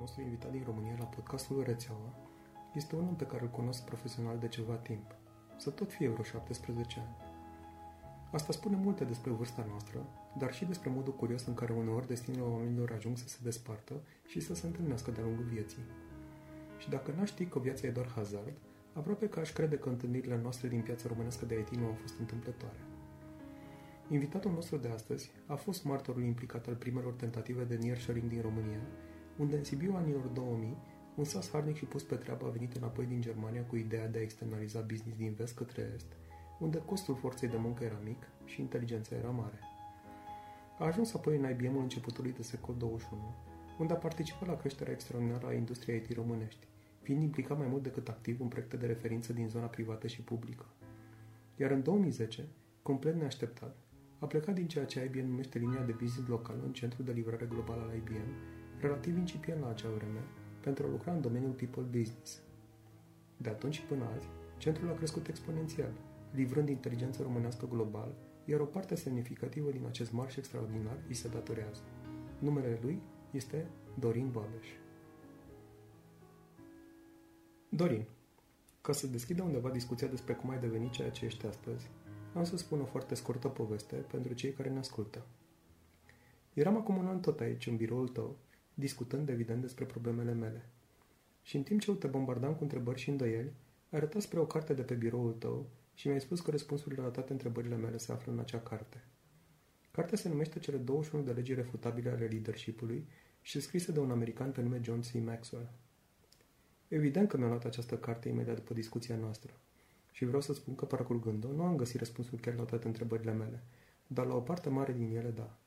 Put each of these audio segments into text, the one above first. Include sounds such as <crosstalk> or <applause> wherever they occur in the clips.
nostru invitat din România la podcastul Rețeaua este unul pe care îl cunosc profesional de ceva timp, să tot fie vreo 17 ani. Asta spune multe despre vârsta noastră, dar și despre modul curios în care uneori destinele oamenilor ajung să se despartă și să se întâlnească de-a lungul vieții. Și dacă n-aș ști că viața e doar hazard, aproape că aș crede că întâlnirile noastre din piața românească de IT nu au fost întâmplătoare. Invitatul nostru de astăzi a fost martorul implicat al primelor tentative de nearshoring din România, unde în Sibiu anilor 2000, un sas harnic și pus pe treabă a venit înapoi din Germania cu ideea de a externaliza business din vest către est, unde costul forței de muncă era mic și inteligența era mare. A ajuns apoi în IBM-ul începutului de secol 21, unde a participat la creșterea extraordinară a industriei IT românești, fiind implicat mai mult decât activ în proiecte de referință din zona privată și publică. Iar în 2010, complet neașteptat, a plecat din ceea ce IBM numește linia de business local în centrul de livrare globală al IBM, relativ incipient la acea vreme, pentru a lucra în domeniul people business. De atunci și până azi, centrul a crescut exponențial, livrând inteligență românească global, iar o parte semnificativă din acest marș extraordinar îi se datorează. Numele lui este Dorin Babeș. Dorin, ca să deschidă undeva discuția despre cum ai devenit ceea ce ești astăzi, am să spun o foarte scurtă poveste pentru cei care ne ascultă. Eram acum un an tot aici, în biroul tău, discutând evident despre problemele mele. Și în timp ce eu te bombardam cu întrebări și îndoieli, ai arătat spre o carte de pe biroul tău și mi-ai spus că răspunsurile la toate întrebările mele se află în acea carte. Cartea se numește Cele 21 de legi refutabile ale leadership-ului și e scrisă de un american pe nume John C. Maxwell. Evident că mi-am luat această carte imediat după discuția noastră. Și vreau să spun că parcurgând-o, nu am găsit răspunsul chiar la toate întrebările mele, dar la o parte mare din ele, da.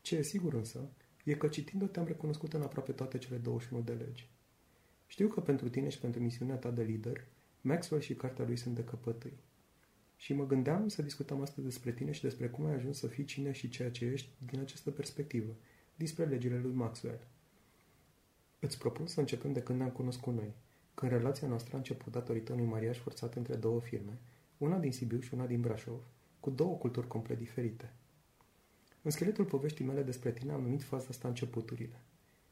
Ce e sigur însă, e că citind-o te-am recunoscut în aproape toate cele 21 de legi. Știu că pentru tine și pentru misiunea ta de lider, Maxwell și cartea lui sunt de căpătâi. Și mă gândeam să discutăm astăzi despre tine și despre cum ai ajuns să fii cine și ceea ce ești din această perspectivă, despre legile lui Maxwell. Îți propun să începem de când ne-am cunoscut noi, când relația noastră a început datorită unui mariaj forțat între două firme, una din Sibiu și una din Brașov, cu două culturi complet diferite. În scheletul poveștii mele despre tine am numit faza asta începuturile.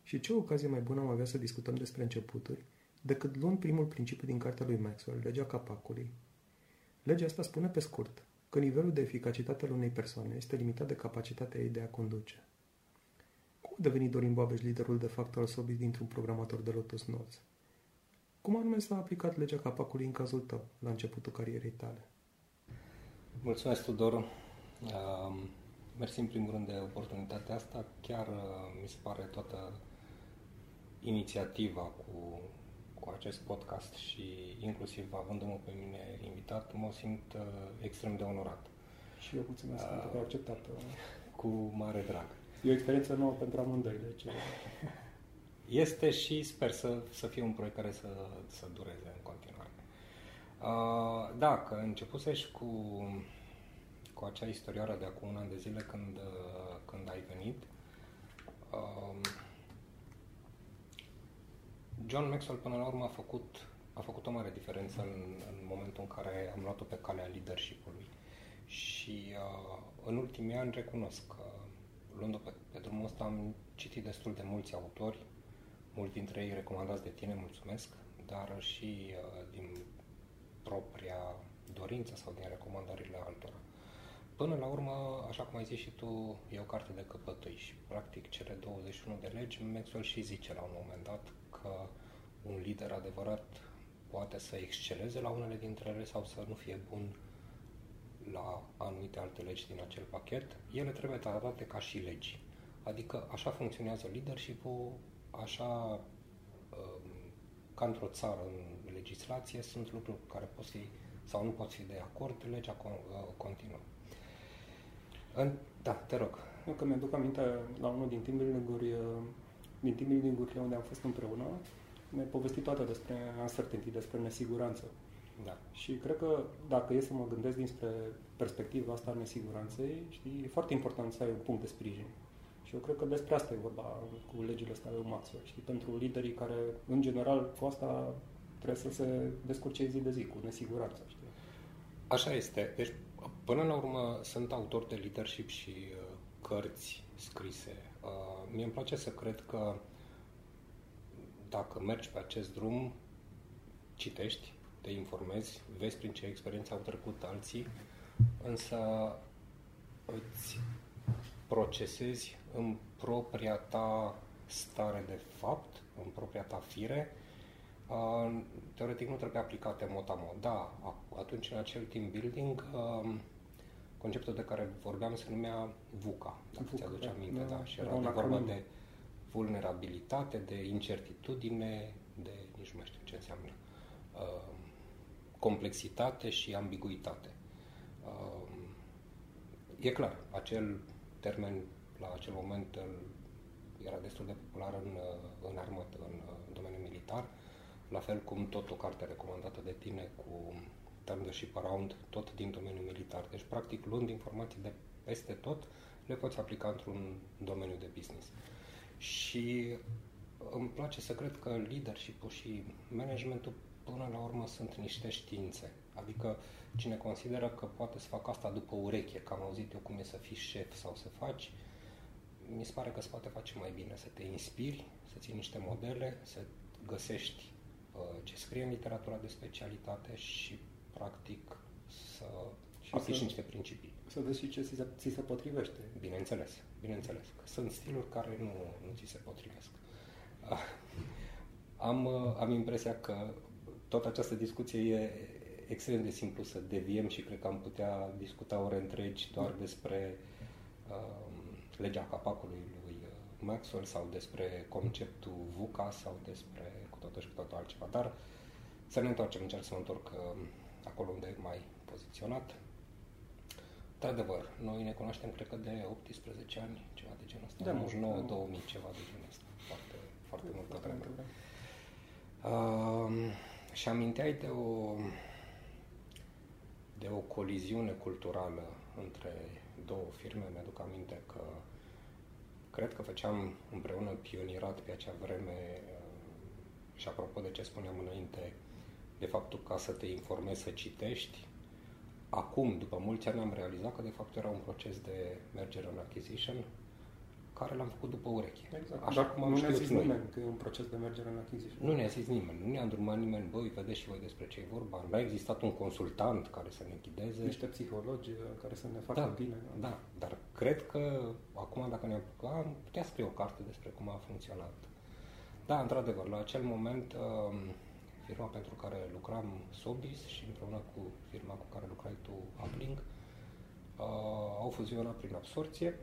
Și ce ocazie mai bună am avea să discutăm despre începuturi, decât luând primul principiu din cartea lui Maxwell, legea capacului. Legea asta spune pe scurt că nivelul de eficacitate al unei persoane este limitat de capacitatea ei de a conduce. Cum a devenit Dorin Babeș liderul de fapt al Sobis dintr-un programator de Lotus Notes? Cum anume s-a aplicat legea capacului în cazul tău, la începutul carierei tale? Mulțumesc, Tudor. Uh, mersi în primul rând de oportunitatea asta. Chiar uh, mi se pare toată inițiativa cu, cu acest podcast și inclusiv avându-mă pe mine invitat, mă simt uh, extrem de onorat. Și eu mulțumesc uh, pentru că ai acceptat. <laughs> Cu mare drag. E o experiență nouă pentru amândoi, deci... <laughs> Este și sper să, să fie un proiect care să, să dureze în continuare. Uh, da, că începusești cu, cu acea istorioară de acum un an de zile când, uh, când ai venit. Uh, John Maxwell până la urmă a făcut, a făcut o mare diferență în, în momentul în care am luat-o pe calea leadership-ului. Și uh, în ultimii ani recunosc că luând-o pe, pe drumul ăsta am citit destul de mulți autori, mulți dintre ei recomandați de tine, mulțumesc, dar și uh, din propria dorință sau din recomandările altora. Până la urmă, așa cum ai zis și tu, e o carte de căpătâi și practic cele 21 de legi, Maxwell și zice la un moment dat că un lider adevărat poate să exceleze la unele dintre ele sau să nu fie bun la anumite alte legi din acel pachet, ele trebuie tratate ca și legi. Adică așa funcționează leadership-ul, așa um, ca într-o țară în legislație sunt lucruri cu care poți fi sau nu poți fi de acord, legea uh, continuă. Da, te rog. Eu că mi-aduc aminte la unul din timpul uh, din timpul unde am fost împreună, ne-ai povestit toate despre uncertainty, despre nesiguranță. Da. Și cred că dacă e să mă gândesc dinspre perspectiva asta a nesiguranței, știi, e foarte important să ai un punct de sprijin. Și eu cred că despre asta e vorba cu legile astea lui Maxwell. Știi, pentru liderii care, în general, cu asta trebuie să se descurce zi de zi, cu nesiguranță. Știi? Așa este. Deci, până la urmă, sunt autor de leadership și uh, cărți scrise. Uh, mie îmi place să cred că dacă mergi pe acest drum, citești, te informezi, vezi prin ce experiență au trecut alții, însă îți procesezi în propria ta stare de fapt, în propria ta fire, teoretic nu trebuie aplicate mot-a-mot. Da, atunci în acel team building, conceptul de care vorbeam se numea VUCA, dacă VUCA, ți-aduce da. aminte, da, da și era de vorba de vulnerabilitate, de incertitudine, de nici nu mai știu ce înseamnă, complexitate și ambiguitate. E clar, acel termen la acel moment era destul de popular în, în armată, în, în domeniul militar, la fel cum tot o carte recomandată de tine cu Turn the Ship Around, tot din domeniul militar. Deci, practic, luând informații de peste tot, le poți aplica într-un domeniu de business. Și îmi place să cred că leadership-ul și managementul până la urmă sunt niște științe. Adică cine consideră că poate să facă asta după ureche, că am auzit eu cum e să fii șef sau să faci, mi se pare că se poate face mai bine, să te inspiri, să ții niște modele, să găsești uh, ce scrie în literatura de specialitate și, practic, să și aplici să, niște principii. Să vezi și ce ți se, ți se potrivește. Bineînțeles, bineînțeles. Că sunt stiluri care nu, nu ți se potrivesc. Uh, <laughs> am, uh, am impresia că tot această discuție e extrem de simplu să deviem și cred că am putea discuta ore întregi doar despre uh, legea capacului lui uh, Maxwell sau despre conceptul VUCA sau despre cu totul și cu totul altceva. Dar să ne întoarcem, încerc să mă întorc uh, acolo unde e mai poziționat. Într-adevăr, noi ne cunoaștem, cred că de 18 ani, ceva de genul ăsta, de 99, 2000, ceva de genul ăsta, foarte, foarte multă vreme. Uh, și aminteai de o, de o coliziune culturală între două firme. Mi-aduc aminte că cred că făceam împreună pionierat pe acea vreme și apropo de ce spuneam înainte, de faptul ca să te informezi, să citești, acum, după mulți ani, am realizat că de fapt era un proces de merger în acquisition care l-am făcut după ureche. Exact. Așa Dar cum am nu ne-a zis noi. nimeni că e un proces de mergere în achiziție. Nu ne-a zis nimeni. Nu ne-a îndrumat nimeni. Băi, vedeți și voi despre ce e vorba. Nu a existat un consultant care să ne ghideze. Niște psihologi uh, care să ne facă da, bine. Da, dar cred că acum, dacă ne am putea scrie o carte despre cum a funcționat. Da, într-adevăr, la acel moment, um, firma pentru care lucram, Sobis, și împreună cu firma cu care lucrai tu, Uplink, uh, au fuzionat prin absorție.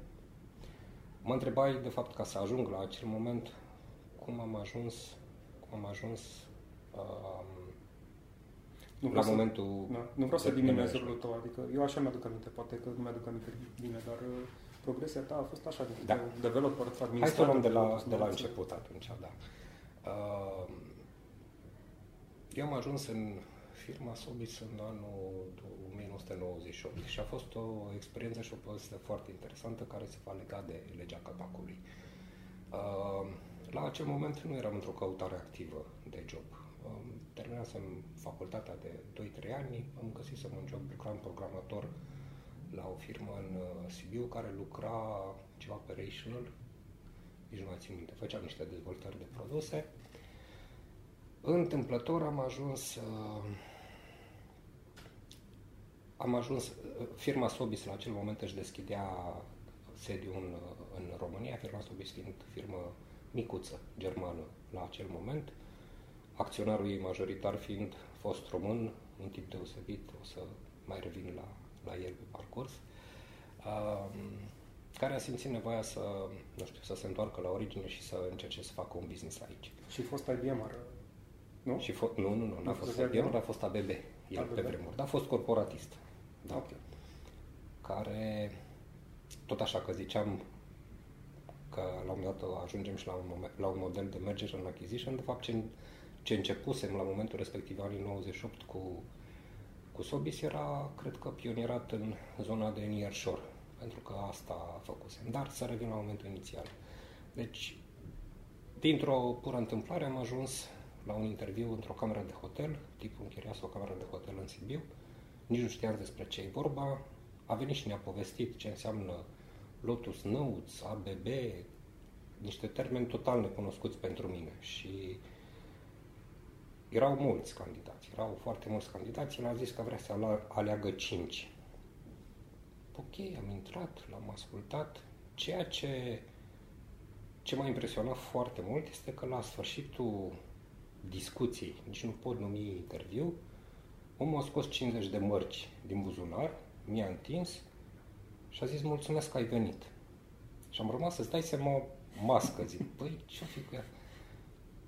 Mă întrebai, de fapt, ca să ajung la acel moment, cum am ajuns, cum am ajuns uh, nu la să, momentul... Da, nu vreau să diminuez rolul tău, adică eu așa mi-aduc aminte, poate că nu mi-aduc aminte bine, dar uh, progresia ta a fost așa, da. developer, administrator. Hai să luăm de la, de la început atunci, da. Uh, eu am ajuns în firma Sobis în anul 1998 și a fost o experiență și o poveste foarte interesantă care se va lega de legea capacului. Uh, la acel moment nu eram într-o căutare activă de job. Um, terminasem facultatea de 2-3 ani, am găsit să un job, lucram programator la o firmă în uh, Sibiu care lucra ceva operational, nici nu mai țin minte, făceam niște dezvoltări de produse. Întâmplător am ajuns uh, am ajuns, firma Sobis la acel moment își deschidea sediu în, în România, firma Sobis fiind firmă micuță, germană la acel moment, acționarul ei majoritar fiind fost român, un tip deosebit, o să mai revin la, la el pe parcurs, uh, care a simțit nevoia să, nu știu, să se întoarcă la origine și să încerce să facă un business aici. Și fost IBM, nu? Și fo- nu, nu, nu, n-a fost IBM, a fost ABB, el ABB. pe vremuri, dar a fost corporatist. Da. Okay. Care, tot așa că ziceam că la un moment dat ajungem și la un, moment, la un model de merger în acquisition, de fapt ce, ce începusem la momentul respectiv, anii 98, cu, cu Sobis, era, cred că, pionierat în zona de nearshore, pentru că asta făcusem. Dar să revin la momentul inițial. Deci, dintr-o pură întâmplare am ajuns la un interviu într-o cameră de hotel, tipul închiriase o cameră de hotel în Sibiu, nici nu știam despre ce e vorba. A venit și ne-a povestit ce înseamnă Lotus Notes, ABB, niște termeni total necunoscuți pentru mine. Și erau mulți candidați, erau foarte mulți candidați, el a zis că vrea să aleagă cinci. Ok, am intrat, l-am ascultat. Ceea ce, ce m-a impresionat foarte mult este că la sfârșitul discuției, nici nu pot numi interviu, omul a scos 50 de mărci din buzunar, mi-a întins și a zis mulțumesc că ai venit. Și am rămas să-ți dai seama mască, zic, păi ce-o fi cu ea?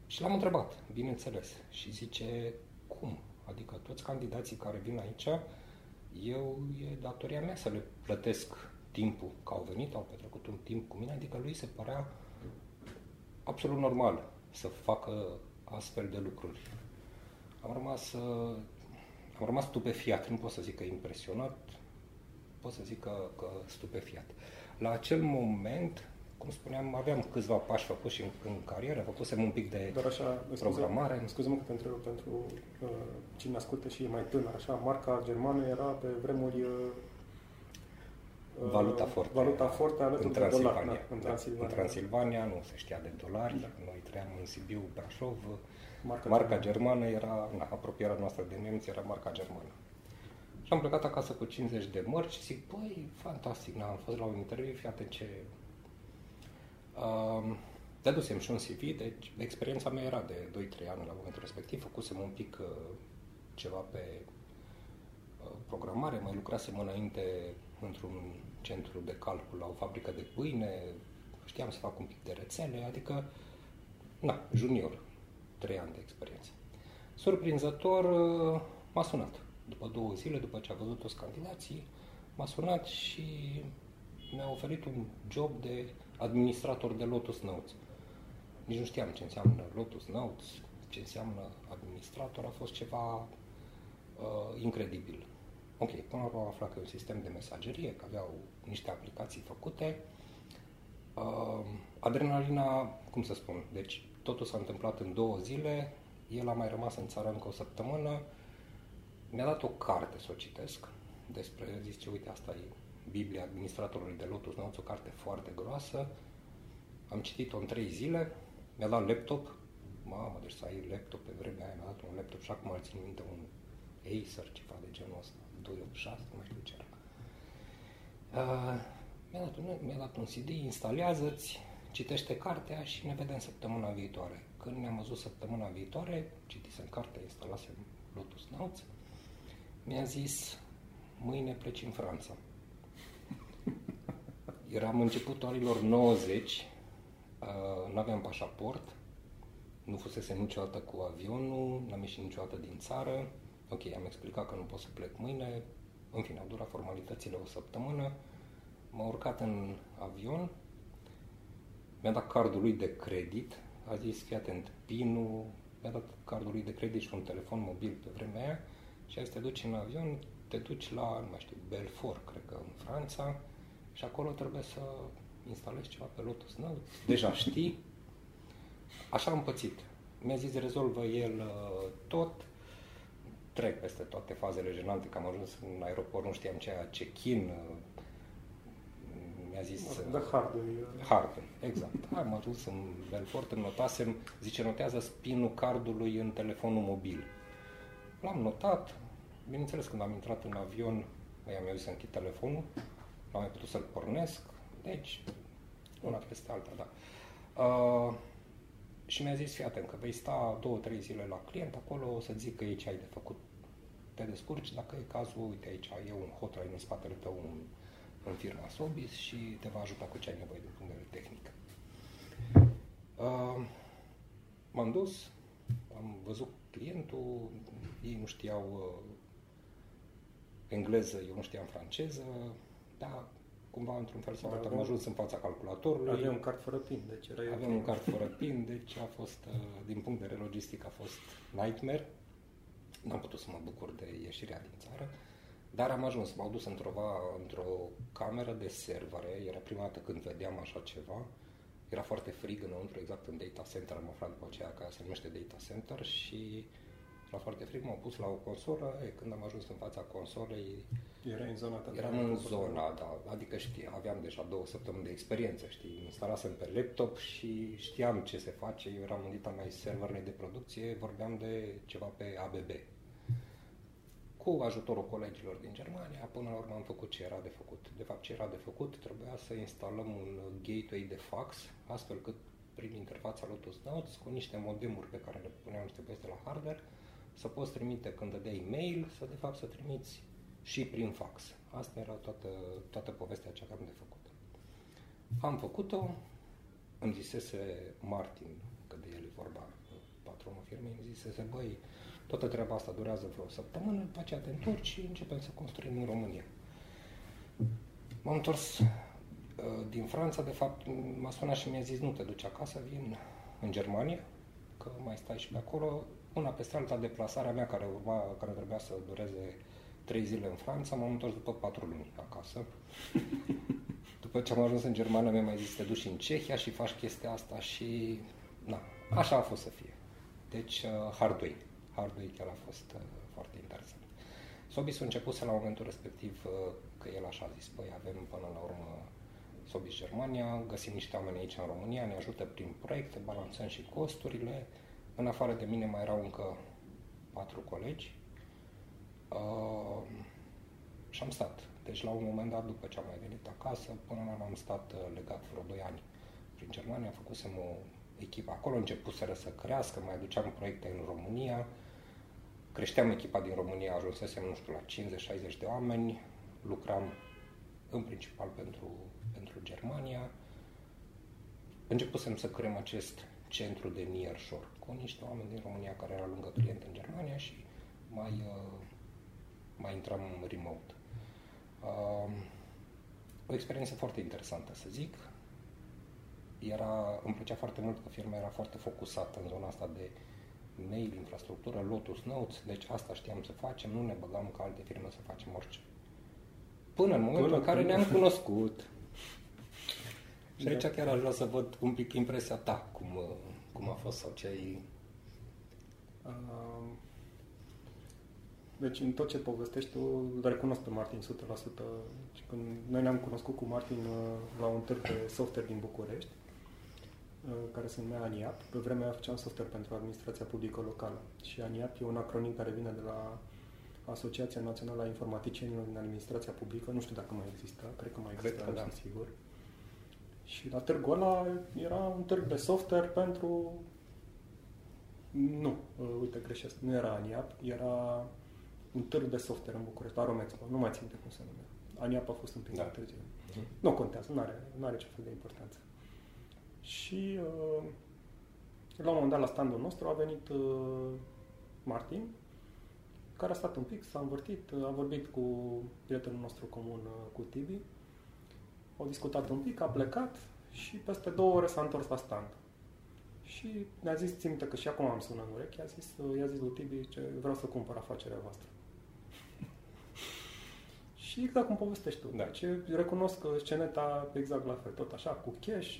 Și l-am întrebat, bineînțeles, și zice, cum? Adică toți candidații care vin aici, eu e datoria mea să le plătesc timpul că au venit, au petrecut un timp cu mine, adică lui se părea absolut normal să facă astfel de lucruri. Am rămas, am rămas stupefiat, nu pot să zic că impresionat, pot să zic că, că stupefiat. La acel moment, cum spuneam, aveam câțiva pași făcuți și în, în carieră, făcusem un pic de Doar așa, programare. Scuze-mă că te întreb pentru uh, cine ascultă și e mai tânăr, așa, marca germană era pe vremuri uh, uh Valuta forte. Valuta forte alături în de Transilvania. dolar. Da, în Transilvania. În Transilvania nu se știa de dolari. Da. Noi trăiam în Sibiu, Brașov. Marca, marca germană era, na, apropierea noastră de nemți era marca germană. Și am plecat acasă cu 50 de mărci și zic, băi, fantastic, na, am fost la un interviu, fii atent ce Uh, Dădusem și un CV, deci experiența mea era de 2-3 ani la momentul respectiv, făcusem un pic uh, ceva pe uh, programare, mai lucrasem înainte într-un centru de calcul la o fabrică de pâine, știam să fac un pic de rețele, adică, na, junior, 3 ani de experiență. Surprinzător, uh, m-a sunat. După două zile, după ce a văzut toți candidații, m-a sunat și mi-a oferit un job de administrator de Lotus Notes. Nici nu știam ce înseamnă Lotus Notes, ce înseamnă administrator, a fost ceva uh, incredibil. Ok, până la urmă am aflat că e un sistem de mesagerie, că aveau niște aplicații făcute. Uh, adrenalina, cum să spun, deci totul s-a întâmplat în două zile, el a mai rămas în țară încă o săptămână, mi-a dat o carte să o citesc despre, zice, uite, asta e Biblia administratorului de Lotus Notes, o carte foarte groasă. Am citit-o în trei zile, mi-a dat laptop, mamă, deci să ai laptop pe vremea aia, mi-a dat un laptop și acum îl țin minte un Acer, ceva de genul ăsta, 286, nu mai știu ce era. Uh, mi-a, dat un, mi-a dat un CD, instalează-ți, citește cartea și ne vedem săptămâna viitoare. Când ne-am văzut săptămâna viitoare, citisem cartea, instalasem Lotus Notes, mi-a zis, mâine pleci în Franța. Eram începutul anilor 90, uh, nu aveam pașaport, nu fusese niciodată cu avionul, n-am ieșit niciodată din țară. Ok, am explicat că nu pot să plec mâine. În fine, au durat formalitățile o săptămână. M-a urcat în avion, mi-a dat cardul lui de credit, a zis, fii atent, pinul, mi-a dat cardul lui de credit și un telefon mobil pe vremea aia și ai să te duci în avion, te duci la, nu mai știu, Belfort, cred că în Franța, și acolo trebuie să instalezi ceva pe Lotus Notes. Deja știi. Așa am pățit. Mi-a zis, rezolvă el uh, tot, trec peste toate fazele jenante, că am ajuns în aeroport, nu știam ce aia, check-in, uh, mi-a zis... Da, hardware. Hardware, exact. Am ajuns în Belfort, îmi notasem, zice, notează spinul cardului în telefonul mobil. L-am notat, bineînțeles, când am intrat în avion, mi-am zis să închid telefonul, am mai putut să-l pornesc, deci una peste alta, da. Uh, și mi-a zis, fii atent, că vei sta două, trei zile la client acolo, o să zic că e ce ai de făcut. Te descurci, dacă e cazul, uite aici e un hotline în spatele tău în, în firma Sobis și te va ajuta cu ce ai nevoie din punct de vedere tehnic. Uh, m-am dus, am văzut clientul, ei nu știau uh, engleză, eu nu știam franceză, da, cumva într-un fel sau altul am ajuns în fața calculatorului. Aveam un card fără PIN, deci era Aveam un card fără PIN, deci a fost, uh, din punct de vedere logistic, a fost nightmare. N-am putut să mă bucur de ieșirea din țară, dar am ajuns, m-au dus într-o, într-o cameră de servere, era prima dată când vedeam așa ceva, era foarte frig înăuntru, exact în data center, am aflat după aceea că se numește data center și Era foarte frig, m-au pus la o consolă, e, când am ajuns în fața consolei, Era în zona ta. eram în zona, da, adică știi, aveam deja două săptămâni de experiență, știi, instalasem pe laptop și știam ce se face, eu eram în dita mai serverele de producție, vorbeam de ceva pe ABB. Cu ajutorul colegilor din Germania, până la urmă am făcut ce era de făcut. De fapt, ce era de făcut, trebuia să instalăm un gateway de fax, astfel cât prin interfața Lotus Notes, cu niște modemuri pe care le puneam niște băieți de la hardware, să poți trimite când dădeai mail, să de fapt să trimiți și prin fax. Asta era toată, toată povestea ce aveam de făcut. Am făcut-o, îmi zisese Martin, că de el e vorba, patronul firmei, îmi zisese, băi, toată treaba asta durează vreo săptămână, după aceea te întorci și începem să construim în România. M-am întors uh, din Franța, de fapt, m-a sunat și mi-a zis, nu te duci acasă, vin în Germania, că mai stai și pe acolo. Una peste alta, deplasarea mea care, urma, care trebuia să dureze trei zile în Franța, m-am întors după patru luni acasă. <laughs> după ce am ajuns în Germania, mi-a mai zis, te duci în Cehia și faci chestia asta și... Na, așa a fost să fie. Deci, uh, hardware. Hardware chiar a fost uh, foarte interesant. Sobis a început la momentul respectiv uh, că el așa a zis, păi avem până la urmă Sobis Germania, găsim niște oameni aici în România, ne ajută prin proiecte, balanțăm și costurile. În afară de mine mai erau încă patru colegi. Uh, și am stat. Deci la un moment dat, după ce am mai venit acasă, până la am stat uh, legat vreo 2 ani prin Germania, făcusem o echipă acolo, începuseră să crească, mai aduceam proiecte în România, creșteam echipa din România, ajunsesem, nu știu, la 50-60 de oameni, lucram în principal pentru, pentru Germania. Începusem să creăm acest centru de nearshore cu niște oameni din România care erau lângă client în Germania și mai, uh, mai intram remote. Uh, o experiență foarte interesantă, să zic. Era, îmi plăcea foarte mult că firma era foarte focusată în zona asta de mail, infrastructură, Lotus Notes, deci asta știam să facem, nu ne băgam ca alte firme să facem orice. Până în momentul Până în care ne-am cunoscut. <laughs> Și aici chiar aș vrea să văd un pic impresia ta, cum, cum a fost sau ce ai... Deci în tot ce povestești tu, îl recunosc pe Martin 100%. Și când noi ne-am cunoscut cu Martin uh, la un târg de software din București, uh, care se numea ANIAP. Pe vremea aia făceam software pentru administrația publică locală. Și ANIAP e un acronim care vine de la Asociația Națională a Informaticienilor din Administrația Publică. Nu știu dacă mai există, cred că mai există, Cred că nu da. sunt sigur. Și la târgul ăla era un târg de software pentru... Nu, uh, uite, greșesc. Nu era ANIAP, era un târg de software în București, Aromexpo. Nu mai țin de cum se numea. ANIAP a fost un pic Da. mai târziu. Nu contează, nu are, nu are ce fel de importanță. Și uh, la un moment dat la standul nostru a venit uh, Martin, care a stat un pic, s-a învârtit, a vorbit cu prietenul nostru comun, uh, cu Tibi, au discutat un pic, a plecat și peste două ore s-a întors la stand. Și ne-a zis, țin minte că și acum am sunat în ureche, a zis, i-a zis lui Tibi, ce vreau să cumpăr afacerea voastră. <laughs> și exact cum povestești tu. Da. Deci recunosc că sceneta exact la fel, tot așa, cu cash,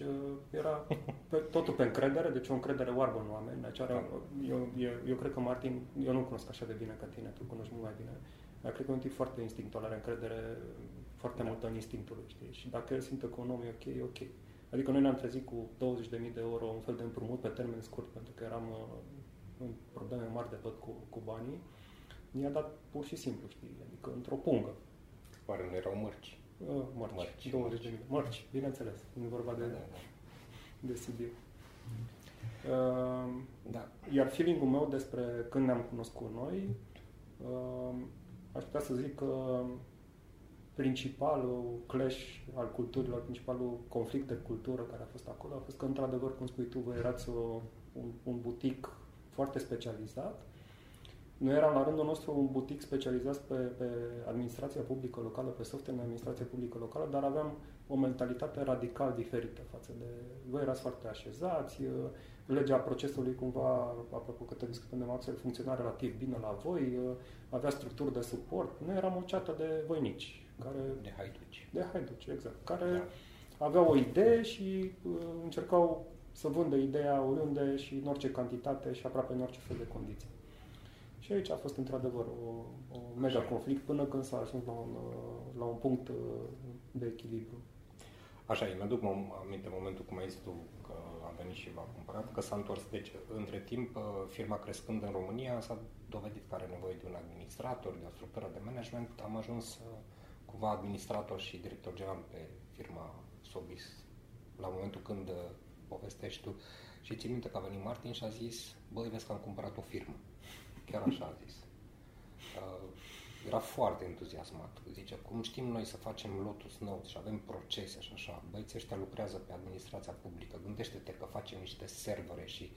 era <laughs> pe, totul pe încredere, deci o încredere oarbă în oameni. Deci are, eu, eu, eu, cred că Martin, eu nu cunosc așa de bine ca tine, tu cunoști mult mai bine. Dar cred că e un tip foarte instinctual, are încredere foarte Da. mult în instinctul lui, știi? Și dacă el simte că un om e ok, e ok. Adică noi ne-am trezit cu 20.000 de euro, un fel de împrumut pe termen scurt, pentru că eram uh, în probleme mari de tot cu, cu banii. Mi-a dat pur și simplu, știi? Adică într-o pungă. Oare nu erau mărci? Uh, mărci, Mărci, 20 de mii. Mărci, bineînțeles. Nu e vorba de, Da, da, da. de Sibiu. Uh, Da. iar feeling-ul meu despre când ne-am cunoscut noi, uh, aș putea să zic că principalul clash al culturilor, principalul conflict de cultură care a fost acolo a fost că, într-adevăr, cum spui tu, voi erați o, un, un butic foarte specializat. Noi eram la rândul nostru un butic specializat pe, pe administrația publică locală, pe software în administrația publică locală, dar aveam o mentalitate radical diferită față de... Voi erați foarte așezați, legea procesului cumva, apropo că te discutăm de Maxwell, funcționa relativ bine la voi, avea structuri de suport. Noi eram o ceată de voinici, care... De haiduci. De haiduci, exact. Care da. aveau o idee și uh, încercau să vândă ideea oriunde și în orice cantitate și aproape în orice fel de condiții. Și aici a fost într-adevăr o, o mega conflict până când s-a ajuns la un, la un punct uh, de echilibru. Așa e, mi-aduc aminte momentul cum ai zis tu că a venit și v-a cumpărat, că s-a întors. Deci, între timp, uh, firma crescând în România s-a dovedit că are nevoie de un administrator, de o structură de management. Am ajuns uh, cumva administrator și director general pe firma Sobis la momentul când povestești tu. Și țin minte că a venit Martin și a zis, băi, vezi că am cumpărat o firmă. Chiar așa a zis. Uh, era foarte entuziasmat. Zice, cum știm noi să facem Lotus Notes și avem procese și așa, băieții ăștia lucrează pe administrația publică, gândește-te că facem niște servere și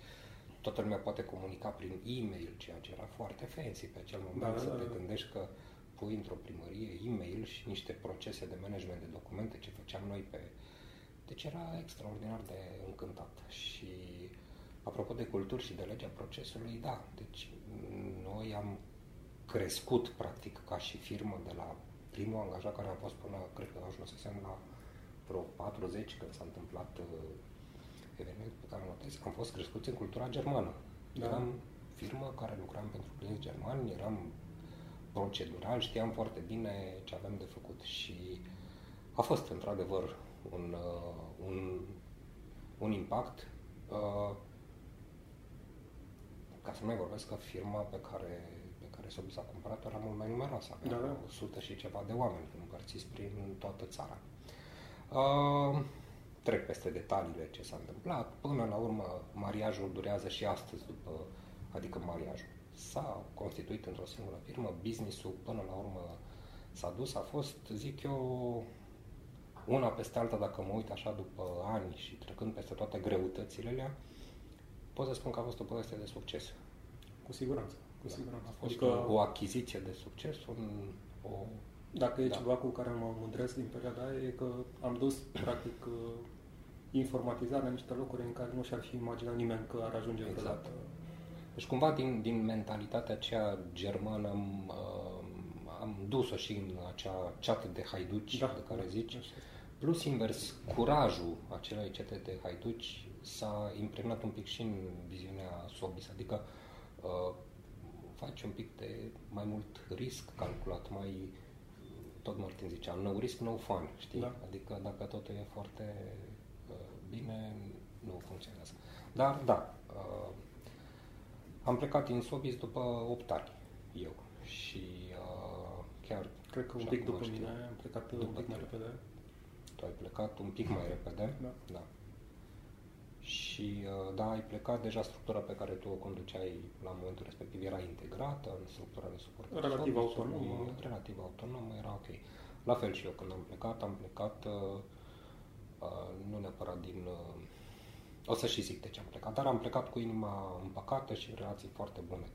toată lumea poate comunica prin e-mail, ceea ce era foarte fancy pe acel moment, da, să da, te da. gândești că pui într-o primărie e-mail și niște procese de management de documente ce făceam noi pe... Deci era extraordinar de încântat și apropo de culturi și de legea procesului, da, deci noi am crescut, practic, ca și firmă de la primul angajat care am fost până, cred că ajunsesem la vreo 40 când s-a întâmplat uh, evenimentul pe care notez, am fost crescuți în cultura germană. Da. Eram firmă care lucram pentru clienți germani, eram procedural, știam foarte bine ce avem de făcut și a fost într-adevăr un, uh, un, un impact. Uh, ca să nu mai vorbesc că firma pe care Sobis a cumpărat era mult mai numeroasă, avea da, da. 100 și ceva de oameni împărțiți prin toată țara. Uh, trec peste detaliile ce s-a întâmplat. Până la urmă, mariajul durează și astăzi, după, adică mariajul. S-a constituit într-o singură firmă, business-ul până la urmă s-a dus, a fost, zic eu, una peste alta, dacă mă uit așa după ani și trecând peste toate greutățile alea, pot să spun că a fost o poveste de succes. Cu siguranță cu siguranță. A fost adică, o achiziție de succes, un, o... Dacă e da. ceva cu care mă mândresc din perioada aia, e că am dus, practic, uh, informatizarea în niște locuri în care nu și-ar fi imaginat nimeni că ar ajunge exact. vreodată. Deci cumva din, din mentalitatea aceea germană am, uh, am dus-o și în acea ceată de haiduci da, de care da, zici. Așa. Plus invers, curajul acelei cete de haiduci s-a impregnat un pic și în viziunea Sobis, adică uh, faci un pic de mai mult risc calculat, mai tot Martin zicea, no risk, no fun, știi? Da. Adică dacă totul e foarte uh, bine, nu funcționează. Dar, da, uh, am plecat din Sobis după 8 ani, eu. Și uh, chiar... Cred că un pic după știu, mine, am plecat după un pic mai repede. Tu ai plecat un pic mai repede? Da. da și uh, da, ai plecat, deja structura pe care tu o conduceai la momentul respectiv era integrată în structura de suport. Relativ autonomă. Relativ autonomă, era ok. La fel și eu când am plecat, am plecat uh, uh, nu neapărat din... Uh, o să și zic de ce am plecat, dar am plecat cu inima împăcată și relații foarte bune.